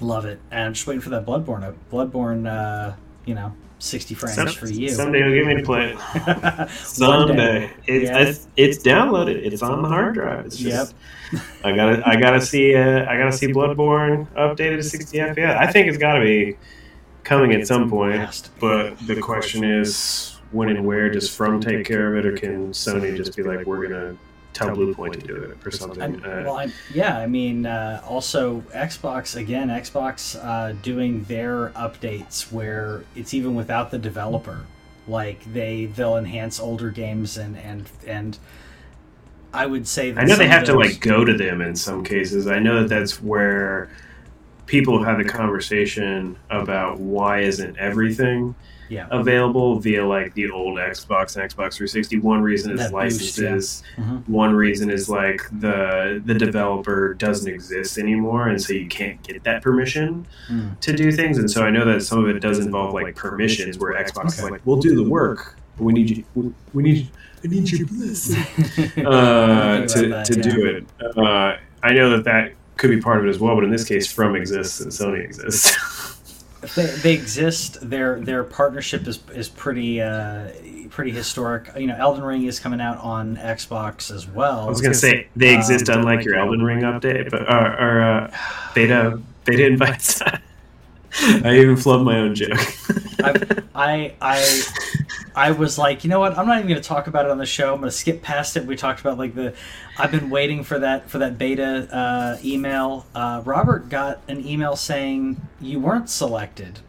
love it. And i'm just waiting for that bloodborne bloodborne uh, you know 60 frames Some- for you Someday you'll get me to play it. [laughs] Someday. day. It's, Yeah. it's it's downloaded. It's on the hard drive. It's just I gotta I gotta see uh, I gotta see Bloodborne updated to 60 FPS. I think it's gotta be coming at some point. Has to be. But the question is, when and where does From take care of it, or can Sony just be like, we're gonna tell Bluepoint to do it or something? I, Uh, well, I, yeah, I mean, uh, also Xbox again. Xbox uh, doing their updates where it's even without the developer. Like they they'll enhance older games and and and I would say that I know they have to like go to them in some cases. I know that that's where people have had the conversation about why isn't everything yeah available via like the old Xbox and Xbox 360. One reason is That boost, yeah. licenses. Mhm. One reason is like the the developer doesn't exist anymore, and so you can't get that permission Mm. to do things. And so I know that some of it does involve like permissions, where Xbox is like, "We'll do the work, but we need you. we- need. I need your blessing." [laughs] uh, to, to that, do it. Uh, I know that that could be part of it as well, but in this case, From exists and Sony exists. [laughs] They, they exist. Their their partnership is is pretty uh, pretty historic. You know, Elden Ring is coming out on Xbox as well. I was gonna say they exist Um, unlike your Elden Ring update, but or, or uh, beta beta invites. [laughs] I even flubbed my own joke. I, I I was like, you know what? I'm not even going to talk about it on the show. I'm going to skip past it. We talked about like the. I've been waiting for that for that beta uh, email. Uh, Robert got an email saying you weren't selected.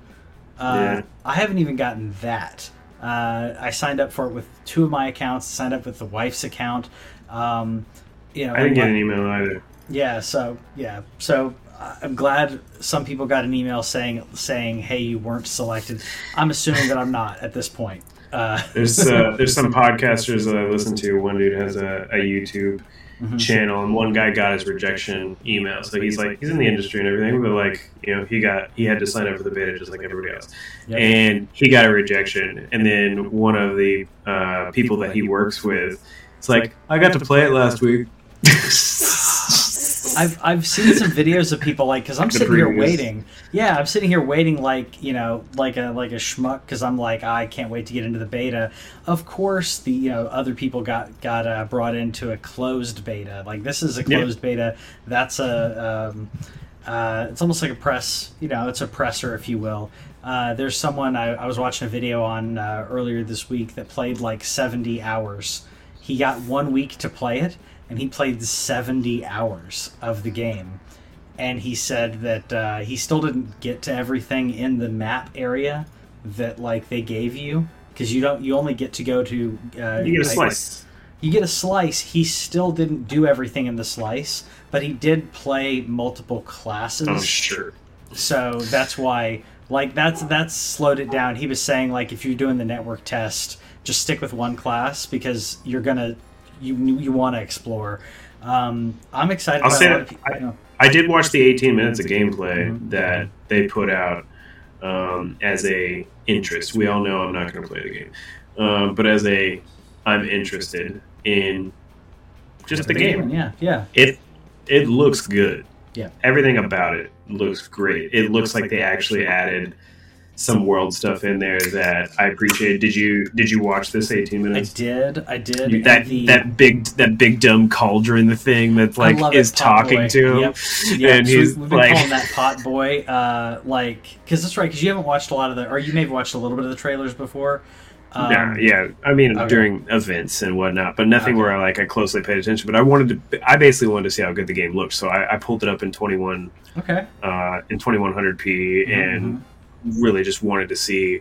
Uh, Yeah. I haven't even gotten that. Uh, I signed up for it with two of my accounts. Signed up with the wife's account. Um, you know, I didn't get an email either. yeah, so yeah, so I'm glad some people got an email saying saying, "Hey, you weren't selected." I'm assuming that I'm not at this point. Uh, There's uh, [laughs] there's some podcasters that I listen to. One dude has a, a YouTube Mhm. channel, and one guy got his rejection email. So he's like, he's in the industry and everything, but like, you know, he got he had to sign up for the beta just like everybody else, Yep. and he got a rejection. And then one of the uh, people that he works with, it's like, I got to play it last week. [laughs] I've I've seen some videos of people like because I'm The sitting here waiting. Yeah, I'm sitting here waiting like you know like a like a schmuck because I'm like I can't wait to get into the beta. Of course, the you know other people got got uh, brought into a closed beta. Like this is a Yeah. closed beta. That's a um, uh, it's almost like a press. You know, it's a presser, if you will. Uh, there's someone I, I was watching a video on uh, earlier this week that played like 70 hours. He got one week to play it, and he played 70 hours of the game. And he said that uh, he still didn't get to everything in the map area that like they gave you because you don't. You only get to go to. Uh, you get a slice. you get a slice. He still didn't do everything in the slice, but he did play multiple classes. Oh, sure. So that's why, like, that's that's slowed it down. He was saying, like, if you're doing the network test, just stick with one class because you're gonna you you want to explore. Um, I'm excited. I'll about say a lot of that people- you know, I did watch the 18 minutes of gameplay Mhm. that they put out um, as a interest. We all know I'm not going to play the game, um, but as a I'm interested in just the game. Yeah, yeah. It it looks good. Yeah. Everything about it looks great. It looks like they actually added some world stuff in there that I appreciated. Did you did you watch this eighteen minutes? I did. I did. You- that the- that big that big dumb cauldron the thing that's like is talking Boy. to him Yep. [laughs] Yeah, and so he's we've been like calling that pot boy, uh, like, because that's right. Because you haven't watched a lot of the, or you may have watched a little bit of the trailers before. Um, Nah, yeah, I mean okay. during events and whatnot, but nothing Okay. where I like I closely paid attention. But I wanted to, I basically wanted to see how good the game looked, so I, I pulled it up in twenty one Okay. uh, in twenty one hundred p, Mm-hmm. Really just wanted to see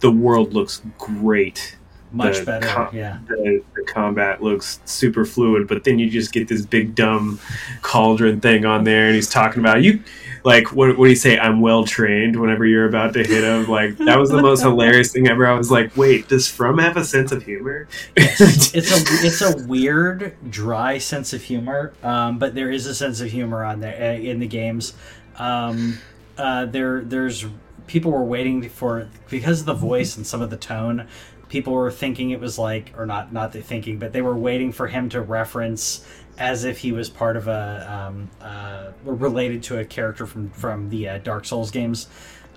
the world looks great. Much the better. co- yeah. The, the combat looks super fluid, but then you just get this big dumb cauldron thing on there, and he's talking about you. Like what? What do you say? I'm well trained. Whenever you're about to hit him, like that was the most [laughs] hilarious thing ever. I was like, wait, does From have a sense of humor? it's a it's a weird, dry sense of humor, um, but there is a sense of humor on there uh, in the games. Um, uh, there there's people were waiting for because of the voice and some of the tone. People were thinking it was like, or not not thinking, but they were waiting for him to reference as if he was part of a um, uh, related to a character from from the uh, Dark Souls games.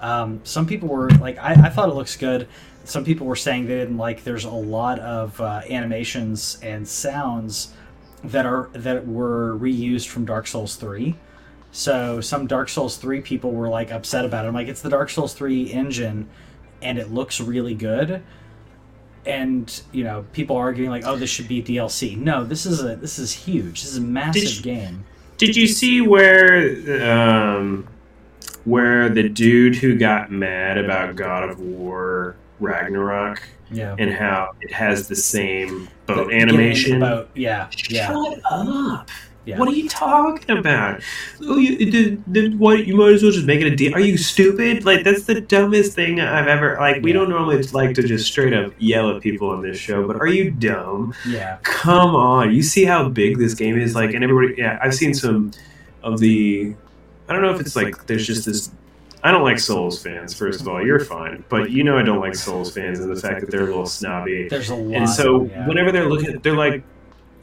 Um, some people were like, I, I thought it looks good. Some people were saying they didn't like. There's a lot of uh, animations and sounds that are that were reused from Dark Souls three. So some Dark Souls three people were like upset about it. I'm like, it's the Dark Souls three engine, and it looks really good. And you know, people arguing like, oh, this should be DLC. No, this is a this is huge. This is a massive Did you- game. Did you see where um, where the dude who got mad about God of War Ragnarok Yeah. and how it has the same boat The- animation? Boat. Yeah. Yeah. Shut up! Yeah. What are you talking about? Oh, you, the, what, you might as well just make it a deal. Are you stupid? Like that's the dumbest thing I've ever. Like we Yeah. don't normally like to just straight up yell at people on this show, but are you dumb? Yeah. Come on, you see how big this game is. Like, and everybody. Yeah, I've seen some of the. I don't know if it's like there's just this. I don't like Souls fans. First of all, you're fine, but you know I don't like Souls fans and the fact that they're a little snobby. There's a lot. And so whenever they're looking, they're like,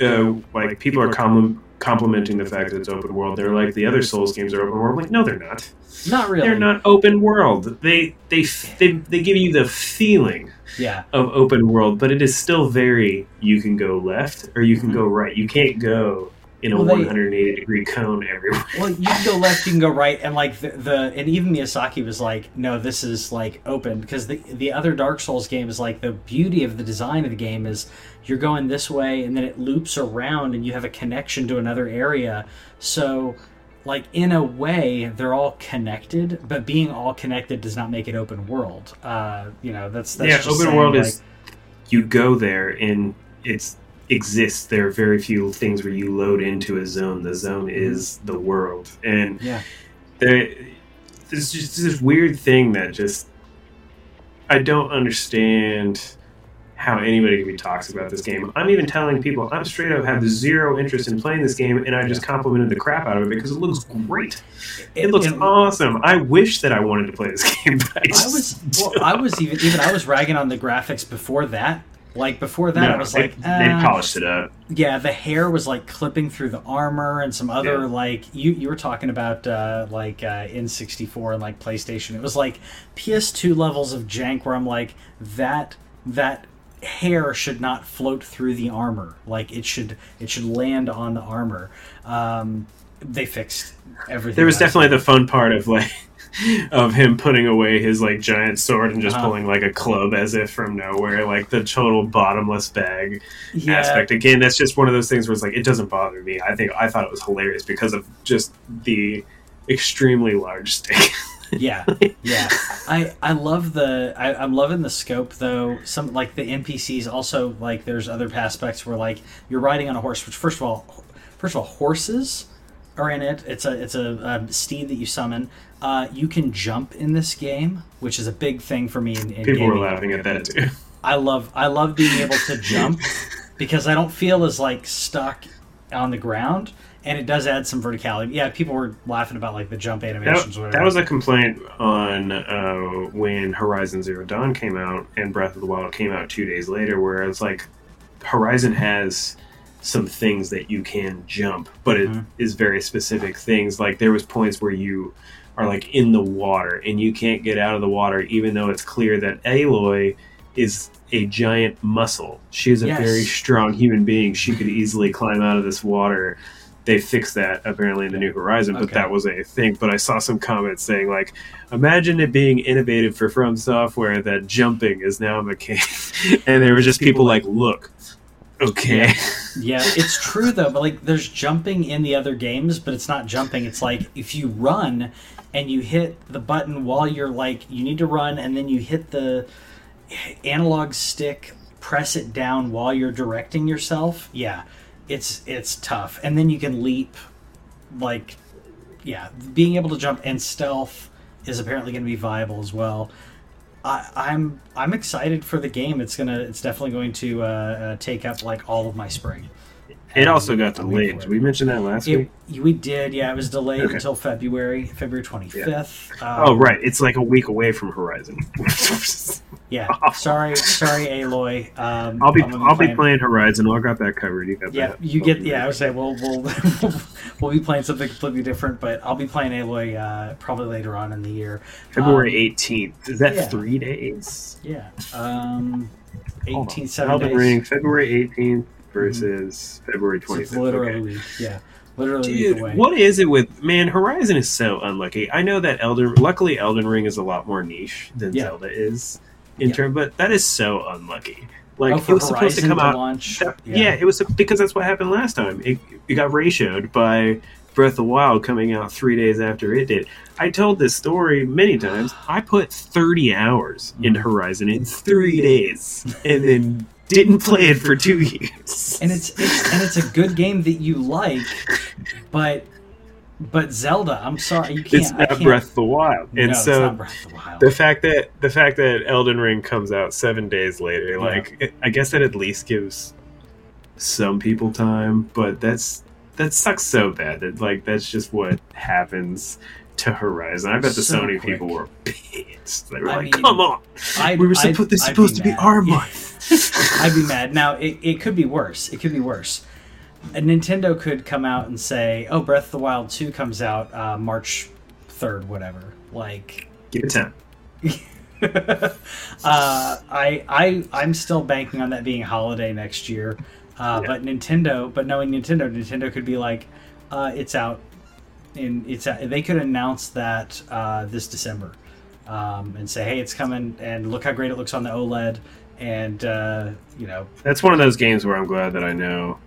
uh, like people are com- complimenting the fact that it's open world. They're like the other Souls games are open world. I'm like, no, they're not. not really. They're not open world. They they they they give you the feeling Yeah. of open world, but it is still very. You can go left or you can go mm-hmm. right. You can't go in a Well, they- 180 degree cone everywhere. Well, you can go left, you can go right, and like the, the and even Miyazaki was like, no, this is like open because the the other Dark Souls game is like the beauty of the design of the game is you're going this way and then it loops around and you have a connection to another area. So, like in a way, they're all connected, but being all connected does not make it open world. Uh, you know, that's that's yeah, open world like, is you go there and it's exists. There are very few things where you load into a zone. The zone is the world, and yeah, there, there's just this weird thing that just I don't understand how anybody can be toxic about this game. I'm even telling people I'm straight up have zero interest in playing this game, and I just complimented the crap out of it because it looks great. It looks and- awesome. I wish that I wanted to play this [laughs] game, but I, I was well, I was even even I was ragging on the graphics before that. Like before that, I was they, like, they uh, polished it up. yeah, the hair was like clipping through the armor and some other Yeah. like you you were talking about uh, like uh, N64 and like PlayStation. It was like PS2 levels of jank where I'm like that that hair should not float through the armor. Like it should it should land on the armor. Um, they fixed everything. There was definitely time. the fun part of like [laughs] of him putting away his like giant sword and just Uh-huh. pulling like a club as if from nowhere, like the total bottomless bag yeah, aspect. Again, that's just one of those things where it's like it doesn't bother me. I think I thought it was hilarious because of just the extremely large stick. [laughs] yeah. Yeah. I i love the I, i'm loving the scope though. Some like the npcs also like there's other aspects where like you're riding on a horse which first of all first of all horses are in it. It's a it's a, um steed that you summon. Uh, you can jump in this game which is a big thing for me in, in People were laughing at that too. i love i love being able to jump because i don't feel as like stuck on the ground and it does add some verticality yeah people were laughing about like the jump animations or That, whatever that was a complaint on uh, when Horizon Zero Dawn came out and Breath of the Wild came out two days later, where it's like Horizon has some things that you can jump, but it is very specific things. Like there was points where you are like in the water and you can't get out of the water, even though it's clear that Aloy is a giant muscle. She is a Yes. very strong human being. She could easily climb out of this water. They fixed that apparently in the New Horizon, but Okay. that was a thing. But I saw some comments saying like, imagine it being innovative for From Software that jumping is now a mechanic, [laughs] and there were just people like, look, okay, [laughs] Yeah, it's true though, but like there's jumping in the other games, but it's not jumping. It's like if you run and you hit the button while you're like you need to run and then you hit the analog stick, press it down while you're directing yourself. Yeah. It's it's tough. And then you can leap like yeah, being able to jump and stealth is apparently going to be viable as well. I, I'm I'm excited for the game. It's gonna it's definitely going to uh, uh, take up like all of my spring. it also got delayed. Did we mention that last It, week? we did, yeah. It was delayed Okay. until February, February twenty fifth. oh, right, it's like a week away from Horizon. [laughs] Yeah. [laughs] Sorry, sorry, Aloy. Um, I'll be I'll be playing Horizon. I'll got that covered. You got Yeah, that. you get. Yeah, I would say we'll we'll [laughs] we'll be playing something completely different, but I'll be playing Aloy uh, probably later on in the year. February Um, eighteenth. Is that yeah. three days? Yeah. Um, Hold 18, seven Elden days. Ring, February eighteenth versus February So twenty it's fifth. literally Okay. Yeah, literally Dude, what is it with man? Horizon is so unlucky. I know that Elden. Luckily, Elden Ring is a lot more niche than Yeah. Zelda is in Yeah. but that is so unlucky. Like oh, it was supposed to Horizon come out. launch. that- yeah. it was because that's what happened last time. It, it got ratioed by Breath of the Wild coming out three days after it did. I told this story many times. I put thirty hours into Mm-hmm. Horizon in three days, and then didn't play it for two [laughs] years. and it's, it's and it's a good game that you like, but but Zelda, I'm sorry, you can't. it's not Breath of the Wild, no, and it's so not Breath of the Wild. the fact that the fact that Elden Ring comes out seven days later, Yeah. like it, I guess that at least gives some people time, but that's that sucks so bad that like that's just what happens to Horizon. I bet the So Sony quick. people were pissed. They were I like, mean, "Come on, I'd- we were I'd- supposed this I'd supposed to be mad. our [laughs] month." I'd be mad. Now it, it could be worse. It could be worse. Nintendo could come out and say, "Oh, Breath of the Wild two comes out uh, March third, whatever." Like, Give it time. [laughs] uh, I I I'm still banking on that being a holiday next year. Uh, Yeah. But Nintendo, but knowing Nintendo, Nintendo could be like, uh, "It's out." In it's out. They could announce that uh, this December, um, and say, "Hey, it's coming!" And look how great it looks on the OLED. And uh, you know, That's one of those games where I'm glad that I know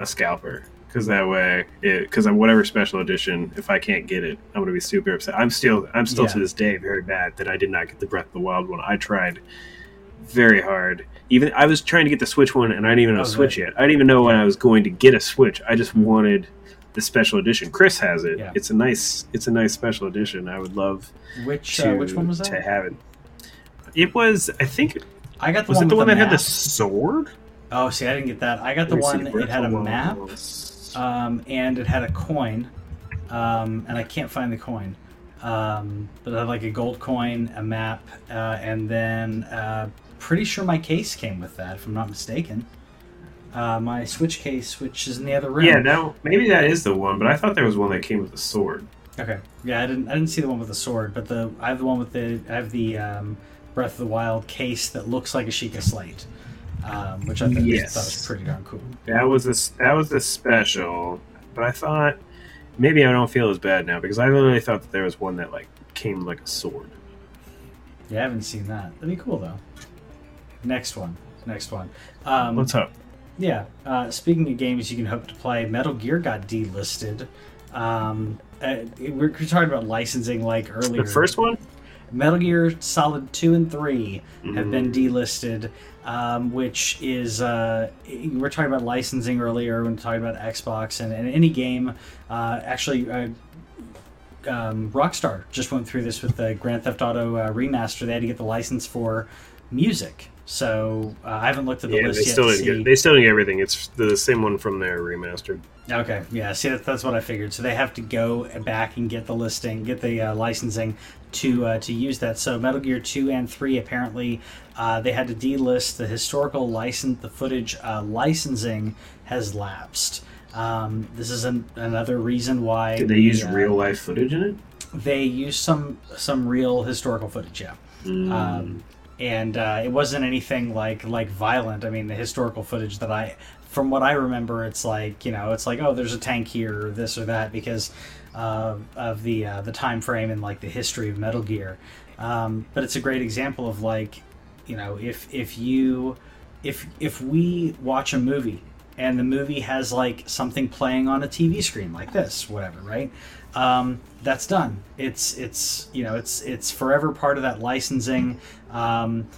a scalper because that way, because whatever special edition, if I can't get it, I'm gonna be super upset. I'm still, I'm still Yeah. to this day very bad that I did not get the Breath of the Wild one. I tried very hard. Even I was trying to get the Switch one, and I didn't even know Oh, Switch yet. I didn't even know when I was going to get a Switch. I just wanted the special edition. Chris has it. Yeah. It's a nice, it's a nice special edition. I would love which to uh, which one was to have it. It was, I think, I got the was one it the one that had the sword? Oh, see, I didn't get that. I got the one. It had a of the Wild map, um, and it had a coin, um, and I can't find the coin. Um, but I had like a gold coin, a map, uh, and then uh, pretty sure my case came with that, if I'm not mistaken. Uh, my Switch case, which is in the other room. Yeah, no, maybe that is the one, but I thought there was one that came with a sword. Okay. Yeah, I didn't. I didn't see the one with the sword, but the I have the one with the I have the um, Breath of the Wild case that looks like a Sheikah slate, um, which I thought, Yes. thought was pretty darn cool. That was the that was the special, but I thought maybe I don't feel as bad now because I literally thought that there was one that like came like a sword. Yeah, I haven't seen that. That'd be cool though. Next one. Next one. Um, What's up? Yeah. Uh, speaking of games you can hope to play, Metal Gear got delisted. Um, uh, we're, we're talking about licensing like earlier. The first one? Metal Gear Solid 2 and 3 have Mm. been delisted, um, which is, uh, we we're talking about licensing earlier when we talking about Xbox and, and any game. Uh, actually, uh, um, Rockstar just went through this with the Grand Theft Auto uh, remaster. They had to get the license for music. So uh, I haven't looked at the Yeah, they list yet. still get. They still get everything. It's the same one from their remastered. Okay, yeah. See, that, that's what I figured. So they have to go back and get the listing, get the uh, licensing to uh, to use that. So Metal Gear Two and Three apparently uh, they had to delist the historical license. The footage uh, licensing has lapsed. Um, this is an, another reason why Did they use uh, real life footage in it? They used some some real historical footage. Yeah. Mm. Um, and uh, it wasn't anything like like violent. I mean, the historical footage that I, from what I remember, it's like you know, it's like oh, there's a tank here or this or that because uh, of the uh, the time frame and like the history of Metal Gear. Um, but it's a great example of like, you know, if if you if if we watch a movie and the movie has like something playing on a TV screen like this, whatever, right? Um, that's done. It's it's you know it's it's forever part of that licensing. Um,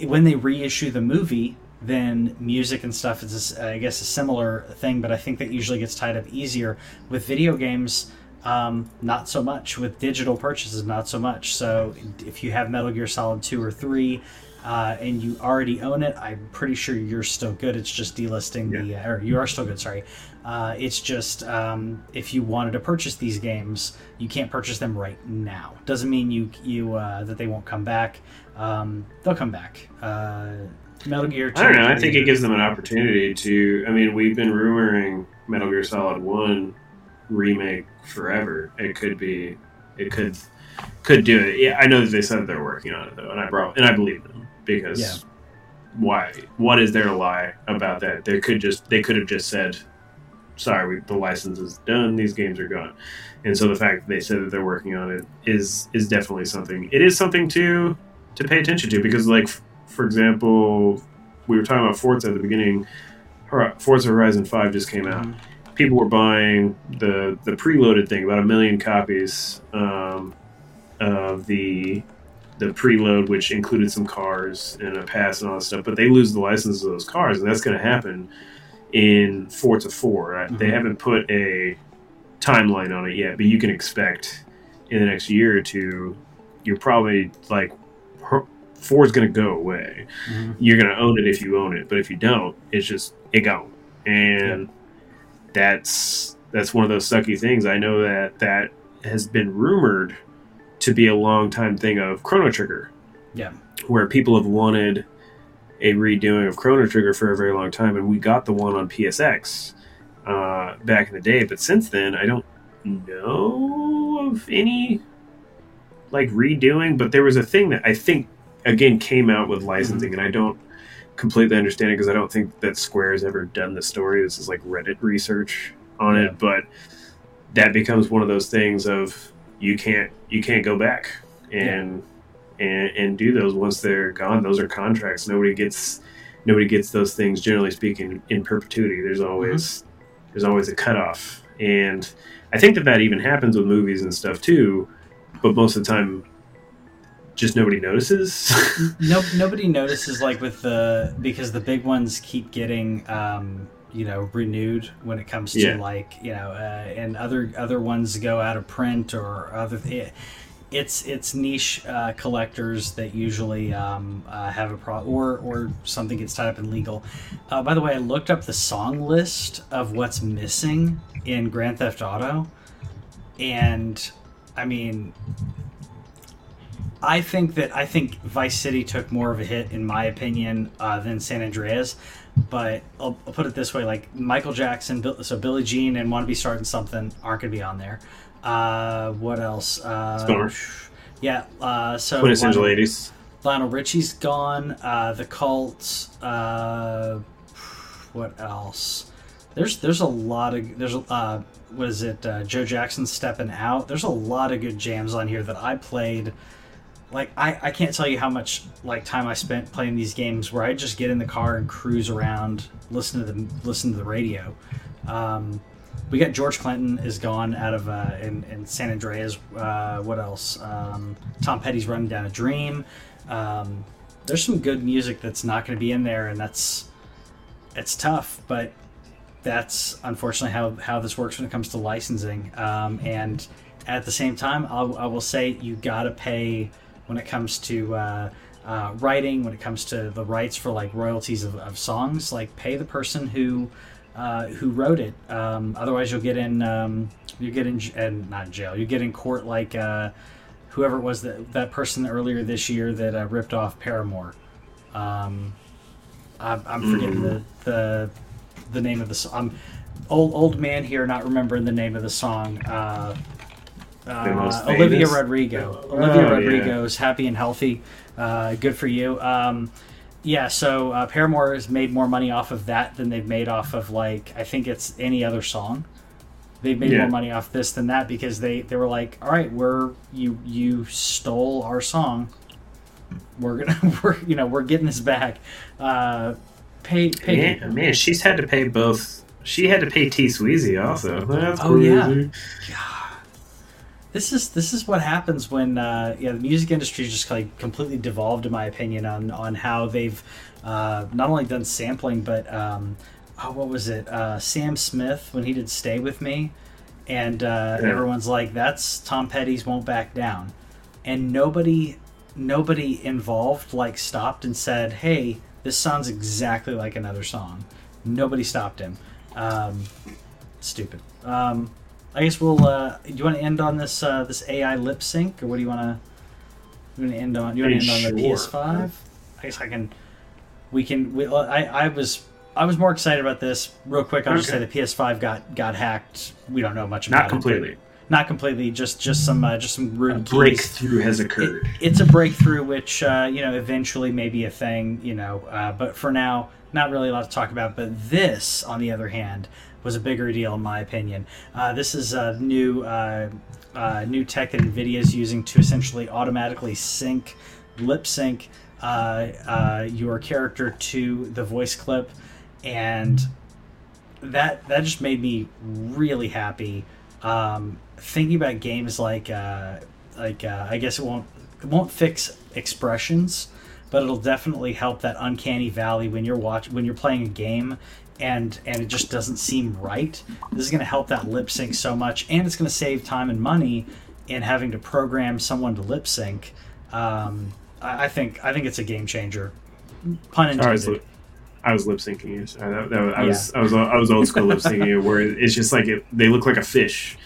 when they reissue the movie, then music and stuff is I guess a similar thing, but I think that usually gets tied up easier with video games. Um, not so much with digital purchases, not so much. So if you have Metal Gear Solid two or three, uh, and you already own it, I'm pretty sure you're still good. It's just delisting the, uh, or you are still good. Sorry, uh, it's just um, if you wanted to purchase these games, you can't purchase them right now. Doesn't mean you you uh, that they won't come back. Um, they'll come back. Metal Gear. 2 I don't know. I think it gives them an opportunity to. I mean, we've been rumoring Metal Gear Solid One remake forever. It could be. It could could do it. Yeah, I know that they said they're working on it though, and I brought and I believe them because Yeah. why? What is there to lie about that? They could just they could have just said, "Sorry, we, the license is done. These games are gone." And so the fact that they said that they're working on it is is definitely something. It is something to to pay attention to because, like, for example, we were talking about Forza at the beginning. Forza Horizon Five just came out. Mhm. People were buying the the preloaded thing, about a million copies um, of the the preload, which included some cars and a pass and all that stuff. But they lose the license of those cars, and that's going to happen in Forza Four. Right? They Mhm. haven't put a timeline on it yet, but you can expect in the next year or two, you're probably like her- is going to go away. Mhm. You're going to own it if you own it, but if you don't, it's just it gone. And that's that's one of those sucky things. I know that that has been rumored to be a long time thing of Chrono Trigger. Yeah. Where people have wanted a redoing of Chrono Trigger for a very long time, and we got the one on PSX uh, back in the day. But since then, I don't know of any like redoing. But there was a thing that I think again came out with hmm. licensing, and I don't completely understand it because I don't think that Square has ever done the story. This is like Reddit research on Yeah. it, but that becomes one of those things of you can't you can't go back and and and do those once they're gone. Those are contracts. Nobody gets nobody gets those things generally speaking in perpetuity. There's mm-hmm. always there's always a cutoff, and I think that that even happens with movies and stuff too. But most of the time, just nobody notices. [laughs] no, nobody notices like with the because the big ones keep getting um, you know renewed when it comes to Yeah. like you know uh, and other other ones go out of print or other it, it's it's niche uh, collectors that usually um, uh, have a pro or or something gets tied up in legal. Uh, by the way, I looked up the song list of what's missing in Grand Theft Auto, and I mean I think that I think Vice City took more of a hit, in my opinion, uh, than San Andreas. But I'll, I'll put it this way: like Michael Jackson, so Billie Jean, and "Want to Be Starting Something" aren't going to be on there. Uh, what else? Uh, Stoner. Yeah. Uh, so Quintessential '80s. Lionel Richie's gone. Uh, the Cult. Uh, what else? There's there's a lot of there's uh what is it? Uh, Joe Jackson stepping out. There's a lot of good jams on here that I played like I, I can't tell you how much like time I spent playing these games where I just get in the car and cruise around, listen to the listen to the radio. Um, we got George Clinton is gone out of uh, in, in San Andreas. Uh, what else? Um, Tom Petty's running down a dream. Um, there's some good music that's not going to be in there, and that's it's tough, but that's unfortunately how, how this works when it comes to licensing. Um, and at the same time, I'll, I will say you got to pay when it comes to uh, uh, writing, when it comes to the rights for like royalties of, of songs, like pay the person who uh, who wrote it. Um, otherwise, you'll get in um, you get in and not in jail. You get in court like uh, whoever it was that that person earlier this year that uh, ripped off Paramore. Um, I'm, I'm forgetting the, the the name of the song. I'm old old man here, not remembering the name of the song. Uh, uh, Olivia? Rodrigo. Oh, Olivia yeah. Rodrigo's "Happy and Healthy." Uh, good for you. Um, yeah, so uh, Paramore has made more money off of that than they've made off of like I think it's any other song. They've made Yeah. more money off this than that because they, they were like, all right, we're you you stole our song. We're gonna [laughs] we're you know we're getting this back. Uh, pay pay. Man, man, she's had to pay both. She had to pay T Sweezy also. That's Oh, yeah. crazy. This is this is what happens when uh, yeah the music industry is just like completely devolved in my opinion on on how they've uh, not only done sampling but um, oh, what was it? Uh, Sam Smith when he did Stay with Me and uh, Yeah. everyone's like that's Tom Petty's Won't Back Down. And nobody nobody involved like stopped and said hey this sounds exactly like another song. Nobody stopped him. Um, stupid. Um, I guess we'll. Uh, do you want to end on this uh, this AI lip sync, or what do you want to? You want to end on? You want to end on the PS5? I guess I can. We can. We, I I was I was more excited about this. Real quick, I'll just say the PS5 got got hacked. We don't know much about it. Not it. completely. Not completely. Just just some uh, just some A rude breakthrough has occurred. It, it's a breakthrough, which uh, you know eventually may be a thing. You know, uh, but for now, not really a lot to talk about. But this, on the other hand, was a bigger deal in my opinion. Uh, this is a new uh, uh, new tech that Nvidia is using to essentially automatically sync, lip sync uh, your character to the voice clip, and that that just made me really happy. Um, thinking about games like like I guess it won't it won't fix expressions, but it'll definitely help that uncanny valley when you're watch when you're playing a game and and it just doesn't seem right. This is going to help that lip sync so much, and it's going to save time and money in having to program someone to lip sync. Um, I, I think I think it's a game changer. Pun I intended. was, lip, I was lip syncing you. Sorry, that, that was, I was I was I was old school lip syncing you, [laughs] where it's just like it, they look like a fish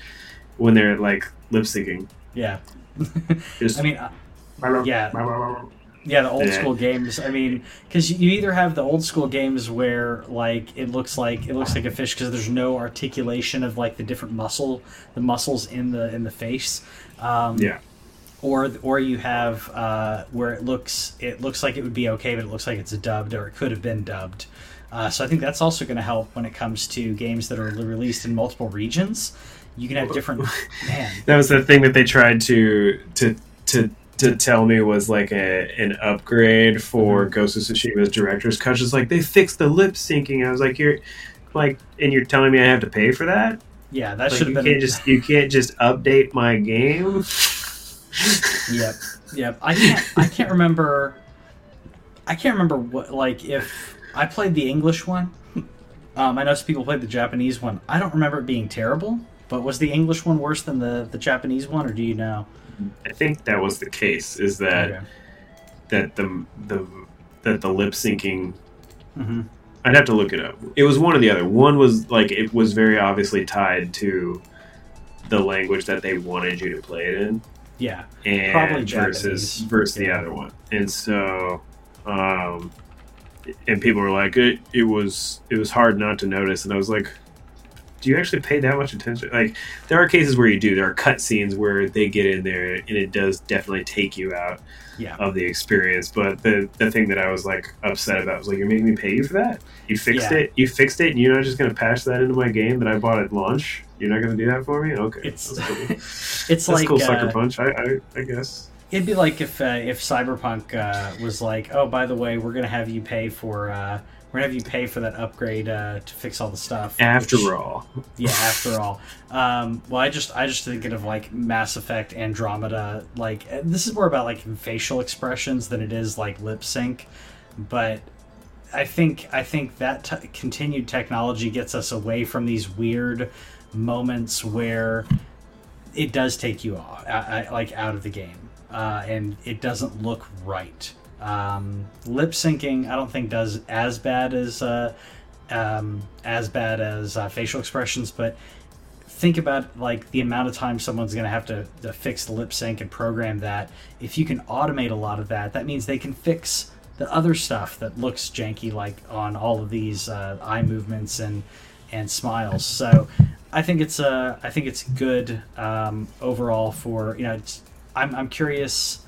when they're like lip syncing. yeah. Just [laughs] I mean, uh, yeah. Yeah, the old Yeah. school games. I mean, because you either have the old school games where like it looks like it looks like a fish because there's no articulation of like the different muscle, the muscles in the in the face. Um, yeah. Or or you have uh, where it looks it looks like it would be okay, but it looks like it's dubbed or it could have been dubbed. Uh, so I think that's also going to help when it comes to games that are released in multiple regions. You can have different [laughs] man. That was the thing that they tried to to to to tell me was like a an upgrade for Ghost of Tsushima's director's cut. Just like they fixed the lip syncing. I was like, you're like, and you're telling me I have to pay for that? Yeah, that Like, should have been can't just you can't just update my game. [laughs] Yep, yep. I can't. I can't remember. I can't remember what like if I played the English one. Um, I know some people played the Japanese one. I don't remember it being terrible. But was the English one worse than the the Japanese one, or do you know? I think that was the case. Is that Okay. that the the that the lip syncing hmm I'd have to look it up. It was one or the other. One was like it was very obviously tied to the language that they wanted you to play it in, Yeah. and Probably versus Japanese. versus the other one. And so, um, and people were like, it, it was it was hard not to notice. And I was like, do you actually pay that much attention? Like, there are cases where you do. There are cut scenes where they get in there, and it does definitely take you out Yeah. of the experience. But the the thing that I was like upset about was like, you're making me pay you for that. You fixed Yeah. it. You fixed it, and you're not just going to patch that into my game that I bought at launch. You're not going to do that for me. Okay, It's that's cool. [laughs] it's That's like cool, sucker uh, punch. I, I I guess. it'd be like if uh, if Cyberpunk uh, was like, oh, by the way, we're gonna have you pay for uh, we're gonna have you pay for that upgrade uh, to fix all the stuff. After which- all, yeah after all. Um, well i just i just thinking of like mass effect andromeda like uh, this is more about like facial expressions than it is like lip sync. But i think i think that t- continued technology gets us away from these weird moments where it does take you off I, I, like out of the game uh, and it doesn't look right Um, lip syncing, I don't think does as bad as uh, um, as bad as uh, facial expressions, but think about like the amount of time someone's going to have to, fix the lip sync and program that. If you can automate a lot of that, that means they can fix the other stuff that looks janky, like on all of these uh, eye movements and and smiles. So I think it's uh, I think it's good um, overall for you know. I'm I'm curious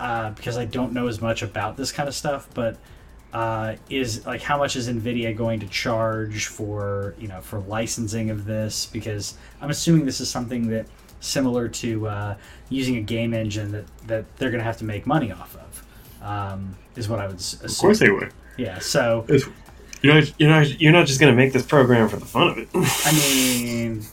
uh, because I don't know as much about this kind of stuff, but uh, is like how much is Nvidia going to charge for you know for licensing of this? Because I'm assuming this is something that similar to uh, using a game engine that that they're going to have to make money off of. Um, is what I would assume. Of course they would. Yeah. So It's- you're not, you're not, you're not just going to make this program for the fun of it. I mean,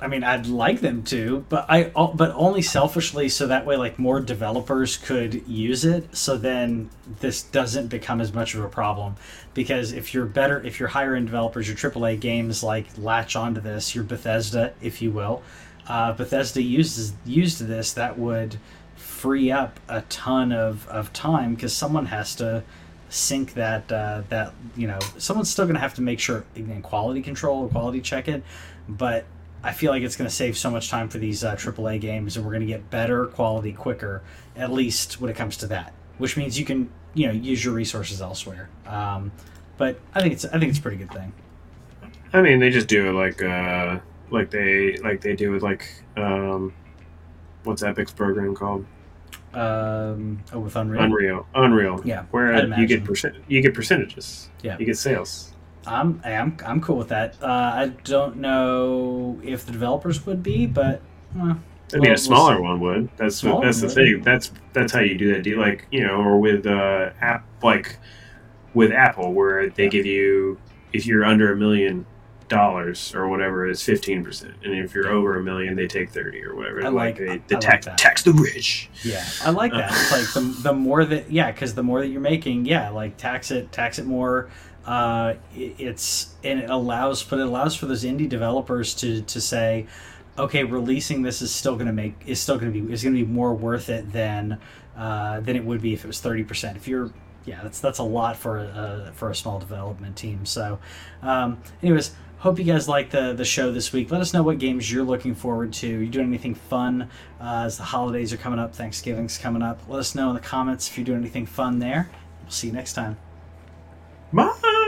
I mean, I'd like them to, but I, but only selfishly, so that way, like more developers could use it. So then this doesn't become as much of a problem, because if you're better, if you're higher end developers, your AAA games like latch onto this, your Bethesda, if you will, uh, Bethesda uses used this, that would free up a ton of, of time because someone has to sync that uh, that you know someone's still going to have to make sure again quality control quality check it but i feel like it's going to save so much time for these uh, aaa games and we're going to get better quality quicker at least when it comes to that which means you can you know use your resources elsewhere um, but i think it's i think it's a pretty good thing I mean, they just do it like, uh, like they, like they do with like, um, what's Epic's program called? um, oh, with unreal Unreal, Unreal. Yeah, where you get percent, you get percentages. Yeah. you get sales. I'm, I'm i'm cool with that uh, i don't know if the developers would be but uh, I mean, Well, a we'll smaller one would. That's that's the thing. That's that's how you do that deal. Like you know, or with uh, app like with Apple, where they Yeah. give you if you're under a million dollars or whatever, it's fifteen percent, and if you're over a million, they take thirty or whatever. I like- they, the I like tax that. tax the rich. Yeah, I like that. It's like the, the more that yeah, because the more that you're making, yeah, like tax it, tax it more. Uh, it, it's and it allows, but it allows for those indie developers to to say, okay, releasing this is still going to make is still going to be is going to be more worth it than uh, than it would be if it was thirty percent. If you're yeah, that's that's a lot for a for a small development team. So, um, anyways. Hope you guys like the, the show this week. Let us know what games you're looking forward to. you doing anything fun uh, as the holidays are coming up? Thanksgiving's coming up. Let us know in the comments if you're doing anything fun there. We'll see you next time. Bye.